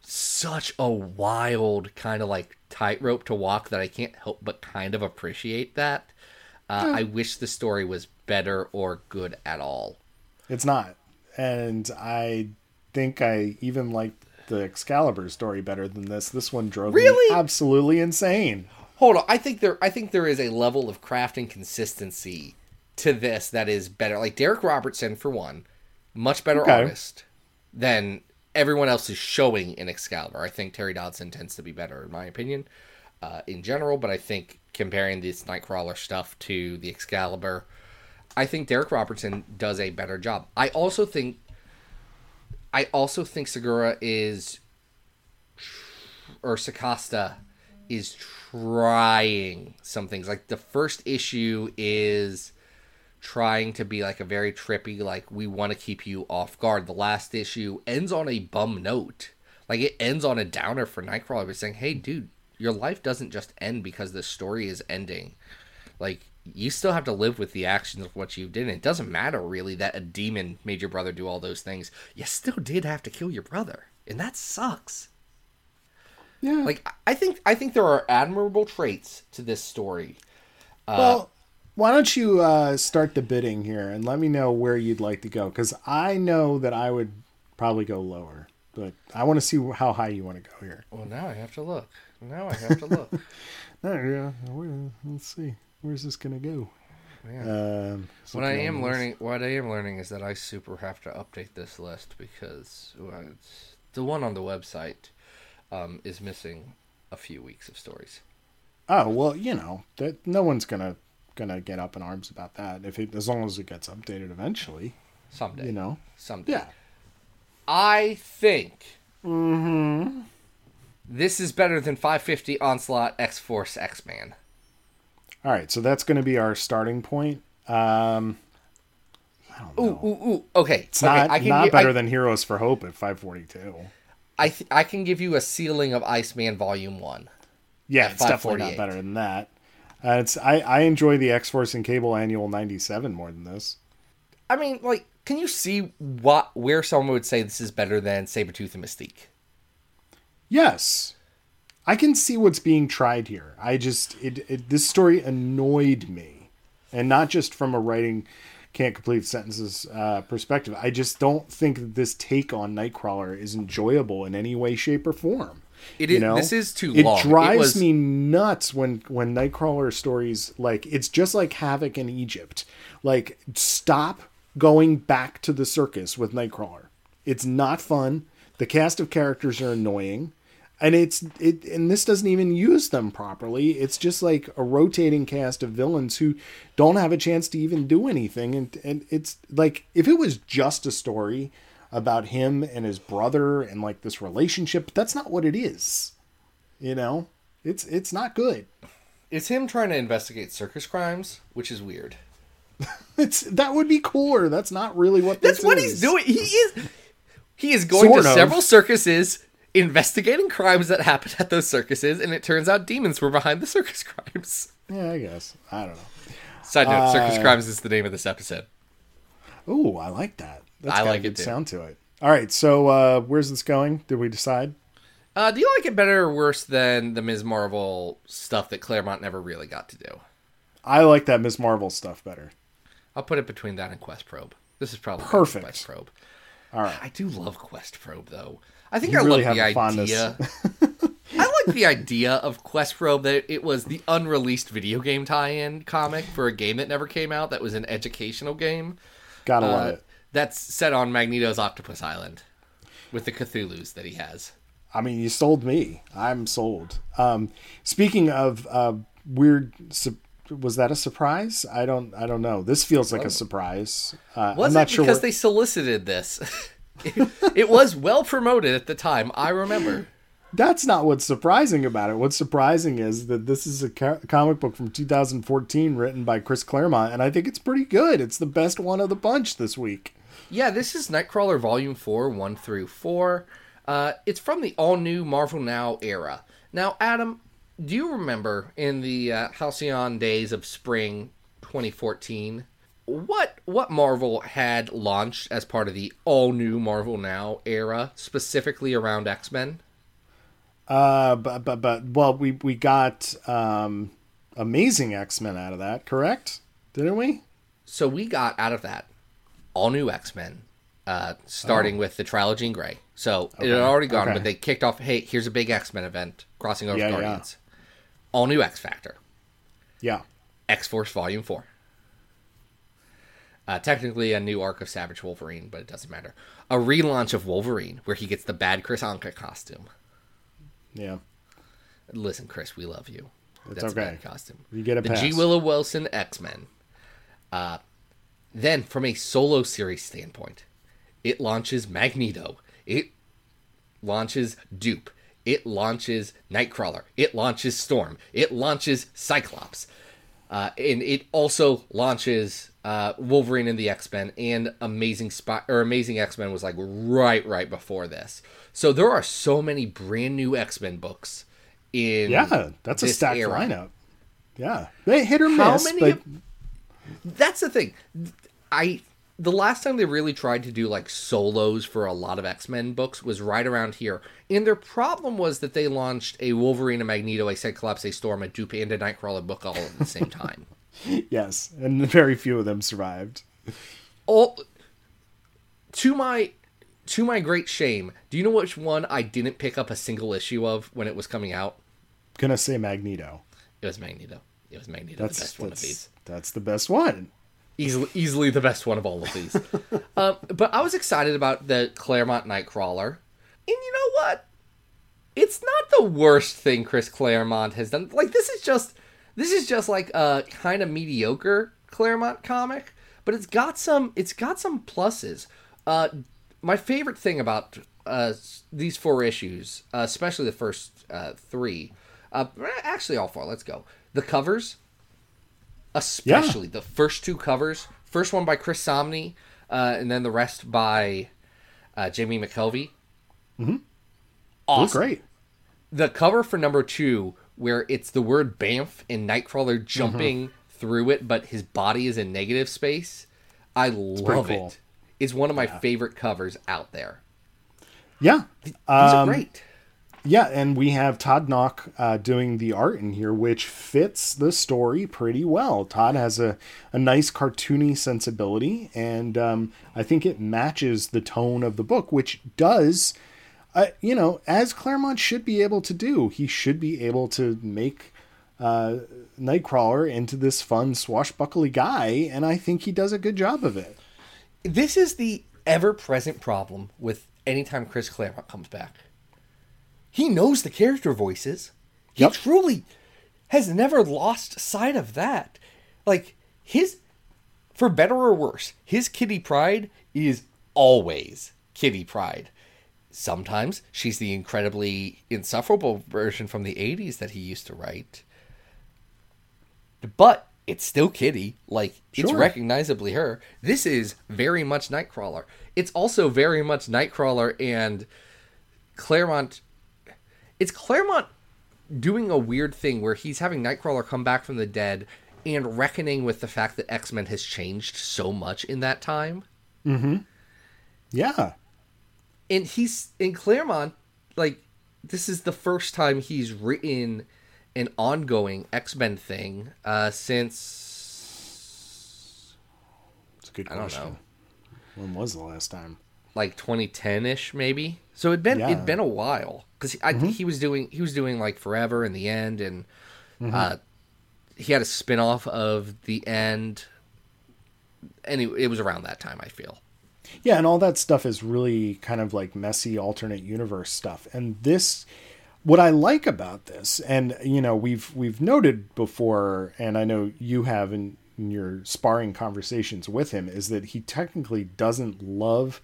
such a wild kind of like tightrope to walk that I can't help but kind of appreciate that. Uh, I wish the story was better or good at all. It's not. And I think I even liked the Excalibur story better than this. This one drove Really? me absolutely insane. Hold on, I think there I think there is a level of craft and consistency to this that is better. Like Darick Robertson for one, much better Okay. artist than everyone else is showing in Excalibur. I think Terry Dodson tends to be better in my opinion uh, in general, but I think comparing this Nightcrawler stuff to the Excalibur, I think Darick Robertson does a better job. I also think I also think Segura is or Sacasa is trying some things. Like the first issue is trying to be like a very trippy, like we want to keep you off guard. The last issue ends on a bum note. Like it ends on a downer for Nightcrawler, but saying, "Hey, dude, your life doesn't just end because the story is ending. Like you still have to live with the actions of what you did. And it doesn't matter really that a demon made your brother do all those things. You still did have to kill your brother, and that sucks." Yeah. Like I- think I think there are admirable traits to this story. well, why don't you uh, start the bidding here and let me know where you'd like to go? Because I know that I would probably go lower, but I want to see how high you want to go here. Well, now I have to look. Now I have to look. Yeah. Let's see. Where's this going to go? Um, what I am learning, what I am learning is that I super have to update this list because well, the one on the website um, is missing a few weeks of stories. Oh well, you know that no one's gonna gonna get up in arms about that if it as long as it gets updated eventually. Someday, You know. someday. Yeah. I think this is better than 550 Onslaught X Force X Man. All right, so that's going to be our starting point. Um, I don't know. Ooh, ooh, ooh. Okay, it's okay. not I can not gi- better I, than Heroes for Hope at 542. I th- I can give you a ceiling of Iceman Volume One. Yeah, it's definitely not better than that. Uh, it's I, I enjoy the X Force and Cable Annual '97 more than this. I mean, like, can you see what where someone would say this is better than Sabretooth and Mystique? Yes, I can see what's being tried here. I just it, it this story annoyed me, and not just from a writing can't complete sentences uh, perspective. I just don't think that this take on Nightcrawler is enjoyable in any way, shape, or form. It You is. know? This is too long. it long. drives was, me nuts when when Nightcrawler stories like it's just like Havoc in Egypt. Like stop going back to the circus with Nightcrawler. It's not fun. The cast of characters are annoying. And it's it and this doesn't even use them properly. It's just like a rotating cast of villains who don't have a chance to even do anything and and it's like if it was just a story about him and his brother and like this relationship, that's not what it is. You know? It's it's not good. It's him trying to investigate circus crimes, which is weird. It's that would be cooler. That's not really what this That's what is. he's doing. He is. He is going Sort to of. several circuses, investigating crimes that happened at those circuses, and it turns out demons were behind the circus crimes. Yeah, I guess. I don't know. Side note: Circus Uh, Crimes is the name of this episode. Ooh, I like that. That's I got a like good it too. sound to it. All right, so uh, where's this going? Did we decide? Uh, do you like it better or worse than the Ms. Marvel stuff that Claremont never really got to do? I like that Ms. Marvel stuff better. I'll put it between that and Quest Probe. This is probably Perfect. Quest Probe. All right. I do love Quest Probe though. I think You I really love the have a fondness. idea. I like the idea of Quest Probe that it was the unreleased video game tie-in comic for a game that never came out. That was an educational game Gotta love uh, it. that's set on Magneto's Octopus Island with the Cthulhu's that he has. I mean, you sold me. I'm sold. Um, speaking of uh, weird, su- was that a surprise? I don't. I don't know. This feels like a surprise. Uh, Was I'm not it sure. because they solicited this? it, it was well promoted at the time. I remember. That's not what's surprising about it. What's surprising is that this is a co- comic book from 2014 written by Chris Claremont, and I think it's pretty good. It's the best one of the bunch this week. Yeah, this is Nightcrawler Volume 4, 1 through 4. Uh, it's from the all new Marvel Now era. Now, Adam, do you remember in the uh, Halcyon days of spring 2014 what what Marvel had launched as part of the all new Marvel Now era, specifically around X Men? Uh, but but but well, we we got um, Amazing X Men out of that, correct? Didn't we? So we got out of that all new X Men, uh, starting with the trial of Jean Grey. So it had already gone, okay. but they kicked off. Hey, here's a big X Men event crossing over Yeah, yeah. All new X Factor, Yeah. X Force Volume Four. Uh, technically a new arc of Savage Wolverine, but it doesn't matter. A relaunch of Wolverine, where he gets the bad Kris Anka costume. Yeah. Listen, Chris, we love you. It's That's okay. a bad costume. You get a the pass. G. Willow Wilson X Men. Uh, then, from a solo series standpoint, it launches Magneto. It launches Dupe. It launches Nightcrawler. It launches Storm. It launches Cyclops. Uh, and it also launches uh, Wolverine and the X Men and Amazing Spy or Amazing X Men was like right right before this. So there are so many brand new X Men books in Yeah, that's a stacked era. lineup. Yeah. They hit or How miss, many but of- That's the thing. I the last time they really tried to do like solos for a lot of X Men books was right around here, and their problem was that they launched a Wolverine, a Magneto, a Cyclops, a Storm, a Dupe, and a Nightcrawler book all at the same time. yes, and very few of them survived. all to my to my great shame. Do you know which one I didn't pick up a single issue of when it was coming out? Gonna say Magneto. It was Magneto. It was Magneto, That's the best one of these. that's the best one. Easily easily the best one of all of these. um, but I was excited about the Claremont Nightcrawler, and you know what? It's not the worst thing Chris Claremont has done. Like this is just this is just like a kind of mediocre Claremont comic, but it's got some it's got some pluses. Uh, my favorite thing about uh, these four issues, uh, especially the first uh, three, uh, actually all four. Let's go. The covers especially the first two covers. First one by Chris Samnee, uh, and then the rest by uh, Jamie McKelvie. Mm-hmm. Awesome. great. The cover for number two where it's the word Bamf and Nightcrawler jumping through it, but his body is in negative space. I love cool. it. It's one of my favorite covers out there. Yeah. These are Um, great. Yeah, and we have Todd Nauck uh, doing the art in here, which fits the story pretty well. Todd has a, a nice cartoony sensibility, and um, I think it matches the tone of the book, which does, uh, you know, as Claremont should be able to do. He should be able to make uh, Nightcrawler into this fun, swashbuckly guy, and I think he does a good job of it. This is the ever present problem with anytime Chris Claremont comes back. He knows the character voices. He Yep. truly has never lost sight of that. Like his for better or worse, his Kitty Pryde is always Kitty Pryde. Sometimes she's the incredibly insufferable version from the 80s that he used to write. But it's still Kitty. Like it's recognizably her. This is very much Nightcrawler. It's also very much Nightcrawler and Claremont. It's Claremont doing a weird thing where he's having Nightcrawler come back from the dead and reckoning with the fact that X Men has changed so much in that time. Mm-hmm. Yeah. and he's in Claremont, like this is the first time he's written an ongoing X Men thing uh, since It's a good I don't question. know, When was the last time? Like 2010 ish, maybe. So it'd been Yeah. Mm-hmm. it'd been a while because I think he was doing he was doing like Forever in the end, and Mm-hmm. uh, he had a spin off of the end. And it, it was around that time, I feel. Yeah, and all that stuff is really kind of like messy alternate universe stuff. And this what I like about this, and you know, we've we've noted before, and I know you have in, in your sparring conversations with him, is that he technically doesn't love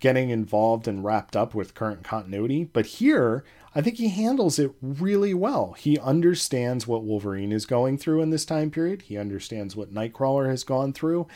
getting involved and wrapped up with current continuity. But here, I think he handles it really well. He understands what Wolverine is going through in this time period. He understands what Nightcrawler has gone through.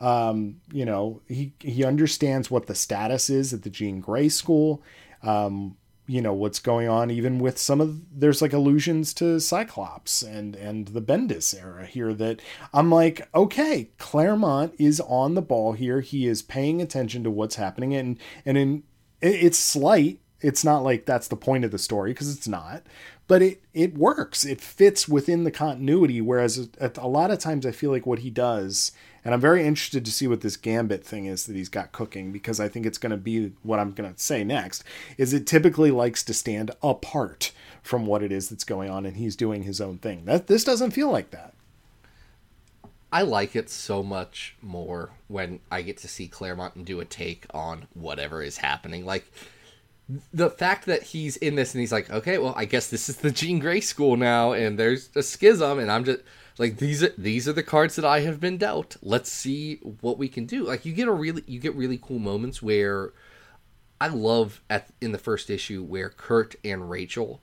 Um, you know, he he understands what the status is at the Jean Grey school. Um, you know what's going on even with some of there's like allusions to Cyclops and and the Bendis era here that I'm like okay Claremont is on the ball here. He is paying attention to what's happening. And and in it's slight. It's not like that's the point of the story because it's not. But it it works. It fits within the continuity. Whereas at a lot of times I feel like what he does and I'm very interested to see what this gambit thing is that he's got cooking because I think it's going to be what I'm going to say next is it typically likes to stand apart from what it is that's going on and he's doing his own thing. That this doesn't feel like that. I like it so much more when I get to see Claremont and do a take on whatever is happening. Like the fact that he's in this and he's like, okay, well, I guess this is the Jean Grey school now, and there's a schism, and I'm just like, these are these are the cards that I have been dealt. Let's see what we can do. Like you get a really you get really cool moments where I love at in the first issue where Kurt and Rachel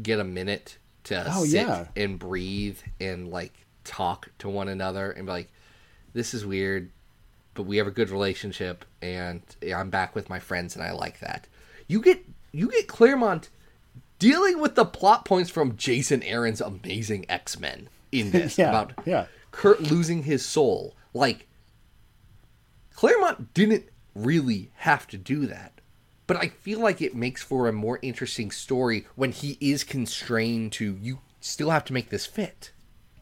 get a minute to Oh, sit yeah. and breathe and like talk to one another and be like, this is weird, but we have a good relationship and I'm back with my friends and I like that. You get you get Claremont dealing with the plot points from Jason Aaron's amazing X Men in this Yeah, about yeah. Kurt losing his soul. Like Claremont didn't really have to do that. But I feel like it makes for a more interesting story when he is constrained to you still have to make this fit.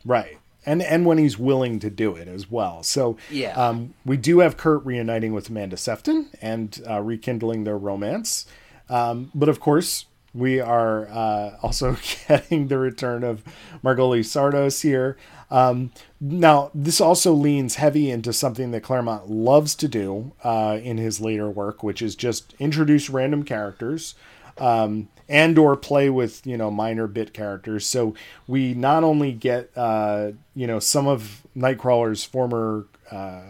Right. And and when he's willing to do it as well. So Yeah. um, we do have Kurt reuniting with Amanda Sefton and uh, rekindling their romance. Um, but of course, we are uh, also getting the return of Margali Szardos here. Um, now, this also leans heavy into something that Claremont loves to do uh, in his later work, which is just introduce random characters um, and or play with you know minor bit characters. So we not only get uh, you know some of Nightcrawler's former uh,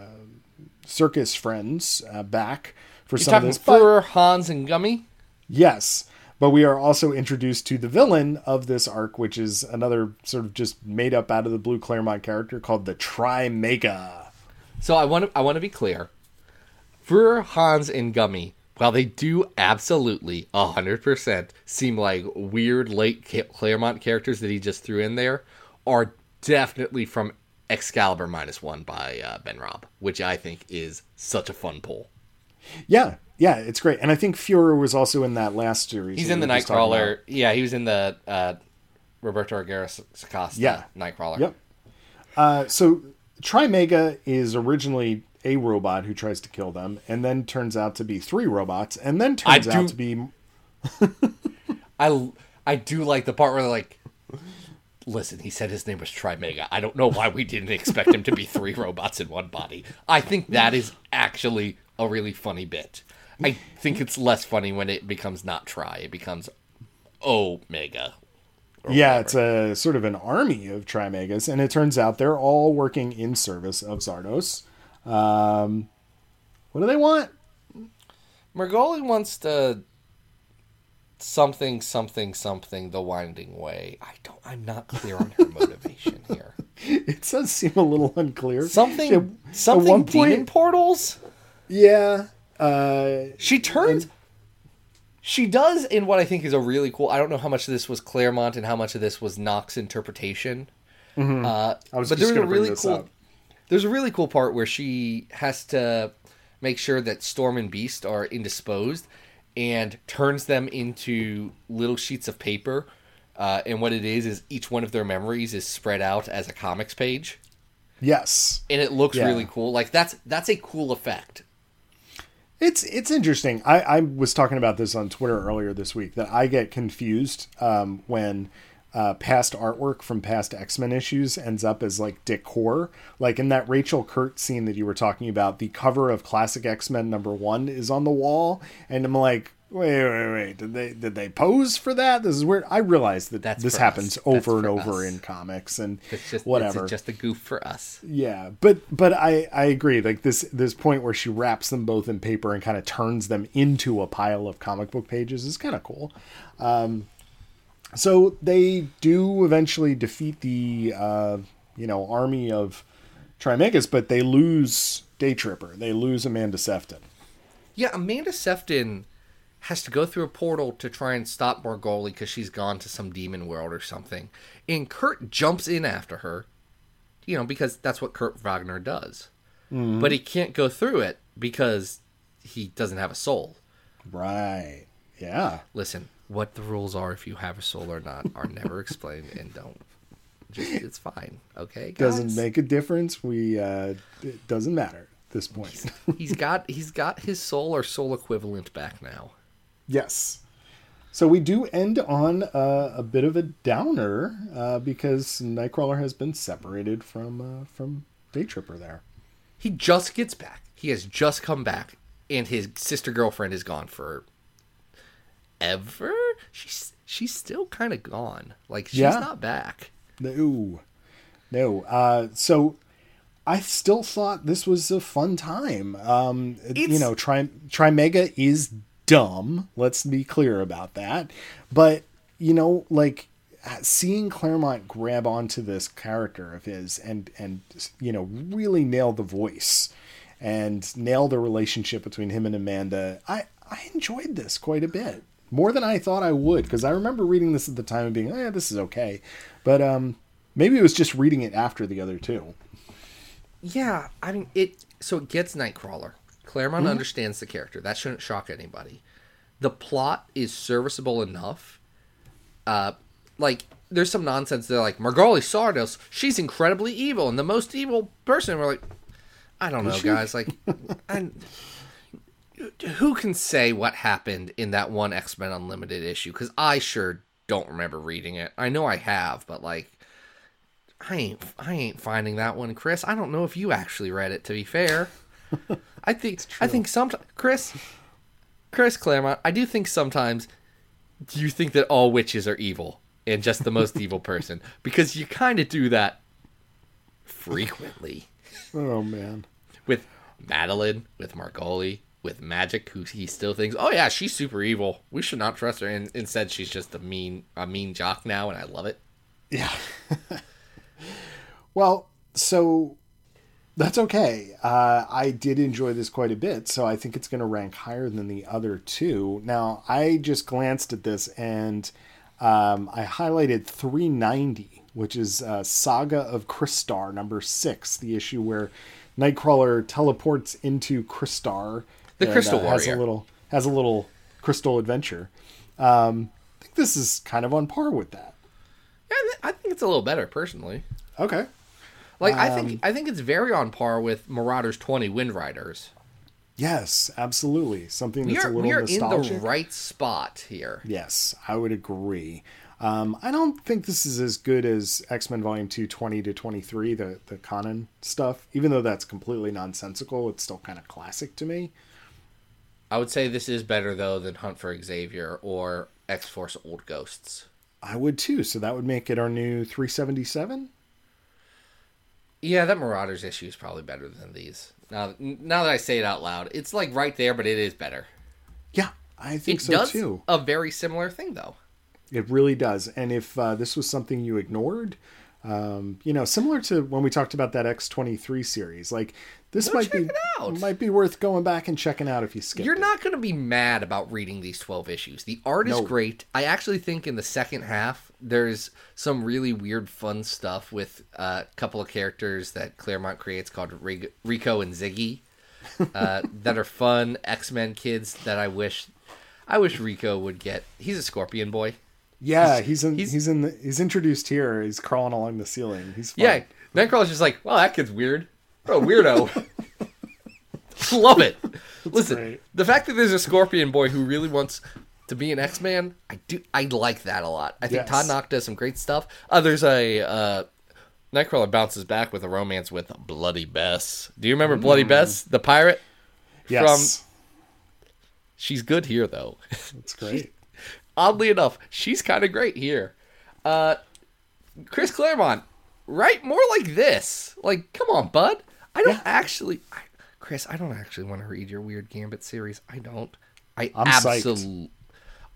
circus friends uh, back for You're some of this, but Fur, Hans, and Gummy? yes, but we are also introduced to the villain of this arc, which is another sort of just made up out of the blue Claremont character called the Trimega. So I want to I want to be clear. For Hans, and Gummy While they do absolutely 100% seem like weird late Claremont characters that he just threw in there, are definitely from Excalibur minus one by uh, Ben Raab, which I think is such a fun pull. Yeah, yeah, it's great. And I think Fuhrer was also in that last series. He's in the Nightcrawler. Yeah, he was in the uh, Roberto Aguirre Costa Yeah. Nightcrawler. Yep. Uh, so Trimega is originally a robot who tries to kill them, and then turns out to be three robots, and then turns I out to be I I do like the part where they're like, listen, he said his name was Trimega. I don't know why we didn't expect him to be three robots in one body. I think that is actually a really funny bit. I think it's less funny when it becomes not try. It becomes Omega. yeah, it's a sort of an army of Trimegas, and it turns out they're all working in service of Szardos. Um, what do they want? Margali wants to something something something the winding way. I don't. I'm not clear on her motivation here. It does seem a little unclear. Something At- something at one demon point, portals. Yeah. Uh, She turns. She does in what I think is a really cool. I don't know how much of this was Claremont and how much of this was Nauck's interpretation. Uh, Mm-hmm. I was but just there's a really cool. up. There's a really cool part where she has to make sure that Storm and Beast are indisposed, and turns them into little sheets of paper. Uh, and what it is is each one of their memories is spread out as a comics page, yes. and it looks Yeah. really cool. Like that's that's a cool effect. It's it's interesting. I, I was talking about this on Twitter earlier this week that I get confused um, when uh, past artwork from past X Men issues ends up as like decor. Like in that Rachel Kurt scene that you were talking about, the cover of Classic X Men number one is on the wall, and I'm like, wait, wait, wait, did they did they pose for that? This is weird. I realize that That's this happens us. over and over us. in comics and It's just whatever. It's just a goof for us. Yeah, but but I I agree. Like this this point where she wraps them both in paper and kind of turns them into a pile of comic book pages is kind of cool. Um, so they do eventually defeat the uh, you know army of Trimegas, but they lose Day Tripper. They lose Amanda Sefton. Yeah, Amanda Sefton has to go through a portal to try and stop Margoli because she's gone to some demon world or something. And Kurt jumps in after her, you know, because that's what Kurt Wagner does. But he can't go through it because he doesn't have a soul. Right. Yeah. Listen, what the rules are if you have a soul or not are never explained and don't. Just it's fine, okay? Guys? Doesn't make a difference. We uh, it doesn't matter at this point. he's got he's got his soul or soul equivalent back now. Yes. So we do end on uh, a bit of a downer uh, because Nightcrawler has been separated from uh, from Day Tripper there. He just gets back. He has just come back, and his sister girlfriend is gone for ever. She's she's still kind of gone. Like she's Yeah. not back. No, no. Uh, so I still thought this was a fun time. Um, you know, Tri Trimega is dumb. Let's be clear about that. But you know, like seeing Claremont grab onto this character of his and and you know really nail the voice and nail the relationship between him and Amanda. I I enjoyed this quite a bit more than I thought I would because I remember reading this at the time and being, eh, this is okay, but um, maybe it was just reading it after the other two. Yeah, I mean it. So it gets Nightcrawler. Claremont understands the character. That shouldn't shock anybody. The plot is serviceable enough. Uh, like there's some nonsense. They're like Margali Szardos. She's incredibly evil and the most evil person. We're like, I don't know, guys. Like, I, who can say what happened in that one X Men Unlimited issue? Because I sure don't remember reading it. I know I have, but like. I ain't I ain't finding that one, Chris. I don't know if you actually read it. To be fair, I think I think sometimes Chris, Chris Claremont. I do think sometimes you think that all witches are evil and just the most evil person because you kind of do that frequently Oh man, with Madelyne, with Margali, with Magik, who he still thinks, oh yeah, she's super evil. We should not trust her. And instead, she's just a mean a mean jock now, and I love it. yeah. well, so That's okay. Uh, I did enjoy this quite a bit, so I think it's going to rank higher than the other two. Now, I just glanced at this and um, I highlighted 390, which is uh, Saga of Crystar number six, the issue where Nightcrawler teleports into Crystar. The and, Crystal uh, has a little has a little crystal adventure. Um, I think this is kind of on par with that. Yeah, I think it's a little better personally. Okay. Like I Um, think I think it's very on par with Marauders 20 Wind Riders. Yes, absolutely. Something that's are a little we are in the nostalgic. right spot here. Yes, I would agree. Um, I don't think this is as good as X Men Volume 2, 20 to 23, the, the Conan stuff. Even though that's completely nonsensical, it's still kind of classic to me. I would say this is better though than Hunt for Xavier or X Force Old Ghosts. I would too, so that would make it our new 377. Yeah, that Marauders issue is probably better than these. Now, now that I say it out loud, it's like right there, but it is better. Yeah, I think It so does too. a very similar thing though. It really does. And if uh, this was something you ignored, um, you know, similar to when we talked about that X23 series, like this Go might be out. might be worth going back and checking out if you skip. You're it. not going to be mad about reading these 12 issues. The art is No. great. I actually think in the second half, there's some really weird, fun stuff with uh, a couple of characters that Claremont creates called Rig- Rico and Ziggy uh, that are fun X Men kids that I wish. I wish Rico would get. He's a scorpion boy. Yeah, he's in. he's- He's, in. The, he's introduced here. He's crawling along the ceiling. He's fun. Yeah, Nightcrawler's just like, well, that kid's weird. What a weirdo. Love it. Listen, great. the fact that there's a Scorpion boy who really wants to be an X Man, I do, I like that a lot. I think Yes. Todd Nauck does some great stuff. Uh, there's a uh, Nightcrawler bounces back with a romance with Bloody Bess. Do you remember Bloody Bess, the pirate? Yes, She's good here though. that's great. Oddly enough, she's kind of great here. Uh, Chris Claremont, write more like this. Like, come on, bud. I don't actually, I, Chris. I don't actually want to read your weird Gambit series. I don't. I absolutely.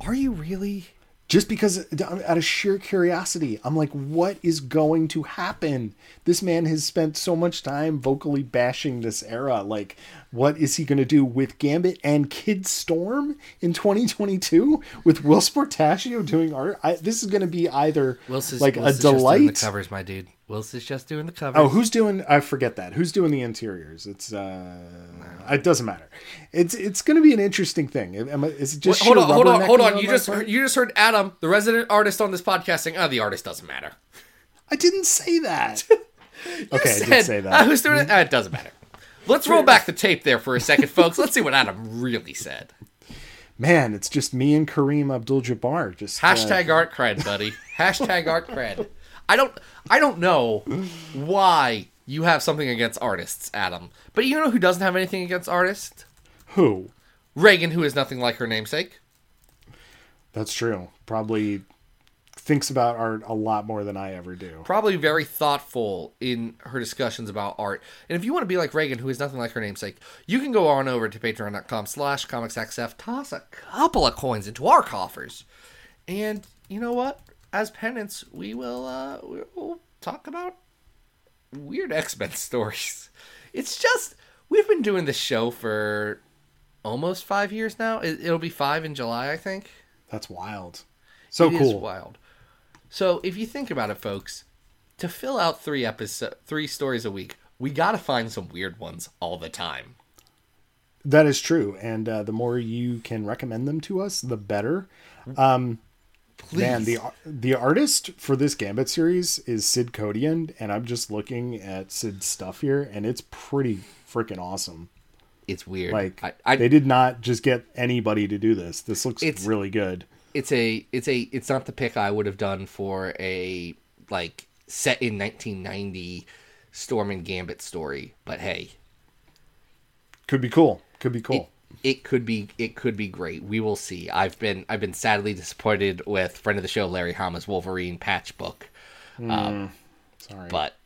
Are you really? Just because, out of sheer curiosity, I'm like, what is going to happen? This man has spent so much time vocally bashing this era. Like, what is he going to do with Gambit and Kid Storm in 2022 with Whilce Portacio doing art? I, this is going to be either Whilce's like Whilce's a Just doing the delight. covers, my dude. Whilce's just doing the covers. Oh, who's doing? I forget that. Who's doing the interiors? It's uh, it doesn't matter. It's it's going to be an interesting thing. Am I- Is it just Wait, hold on, hold on, hold on. You just heard, you just heard Adam, the resident artist on this podcast, saying, "Oh, the artist doesn't matter." I didn't say that. Okay, I did say that. "Ah, who's doing it? Ah, it doesn't matter. Let's roll back the tape there for a second, folks. Let's see what Adam really said. Man, it's just me and Kareem Abdul-Jabbar. Just uh, Hashtag art cred, buddy. Hashtag art cred. I don't I don't know why you have something against artists, Adam. But you know who doesn't have anything against artists? who? Reagan, who is nothing like her namesake. That's true. Probably thinks about art a lot more than I ever do. Probably very thoughtful in her discussions about art. And if you want to be like Reagan, who is nothing like her namesake, you can go on over to patreon.com slash comicsxf, toss a couple of coins into our coffers. And you know what? As penance, we will uh we will talk about weird X-Men stories. It's just we've been doing this show for almost 5 years now. It, it'll be 5 in July, I think. That's wild. So It cool. wild. So if you think about it, folks, to fill out three episode, three stories a week, we got to find some weird ones all the time. That is true, and uh, the more you can recommend them to us, the better. Um, Please. Man, the the artist for this Gambit series is Sid Kotian, and I'm just looking at Sid's stuff here, and it's pretty freaking awesome. it's weird. Like I, I, they did not just get anybody to do this. This looks really good. It's a, it's a, it's not the pick I would have done for a like set in 1990 Storm and Gambit story. But hey, Could be cool. Could be cool. it could be, it could be great. We will see. I've been, I've been sadly disappointed with friend of the show Larry Hama's Wolverine patch book. um Sorry, But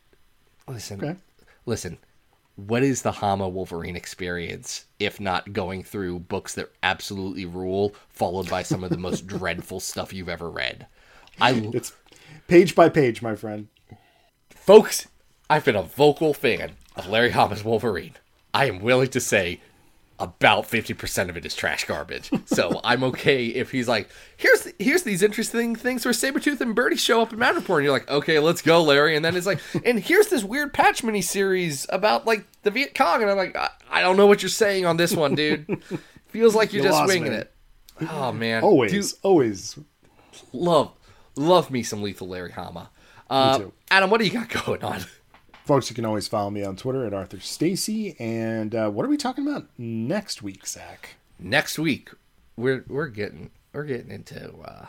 listen, Okay. listen. What is the Hama Wolverine experience if not going through books that absolutely rule, followed by some of the most dreadful stuff you've ever read? I, it's page by page, my friend. folks, I've been a vocal fan. of Larry Hama's Wolverine, I am willing to say about 50% of it is trash garbage. So I'm okay if he's like, here's here's these interesting things where Sabretooth and Birdie show up in Madripoor. And you're like, okay, let's go, Larry. And then it's like, and here's this weird patch mini series about like the Viet Cong. And I'm like, I, I don't know what you're saying on this one, dude. Feels like you're You just lost winging me. it. Oh, man. Always, Dude, always. love, love me some Lethal Larry Hama. Uh. Adam, what do you got going on? Folks, you can always follow me on Twitter at Arthur Stacy. And uh, what are we talking about next week, Zach? next week we're we're getting we're getting into uh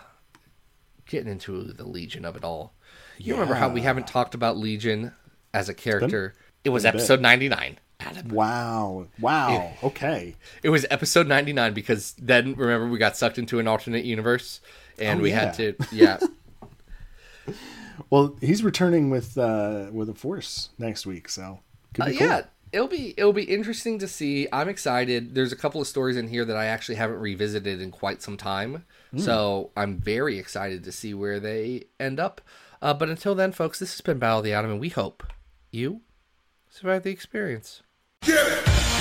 getting into the legion of it all you remember how we haven't talked about legion as a character it was been a bit. episode 99 Adam. Wow. Wow. Okay. it was episode 99 because then remember we got sucked into an alternate universe and Oh, we yeah. had to yeah Well, he's returning with uh, with a force next week, so could Uh, cool. yeah it'll be it'll be interesting to see i'm excited there's a couple of stories in here that i actually haven't revisited in quite some time Hmm. so i'm very excited to see where they end up uh, but until then folks this has been battle of the atom and we hope you survive the experience Get it!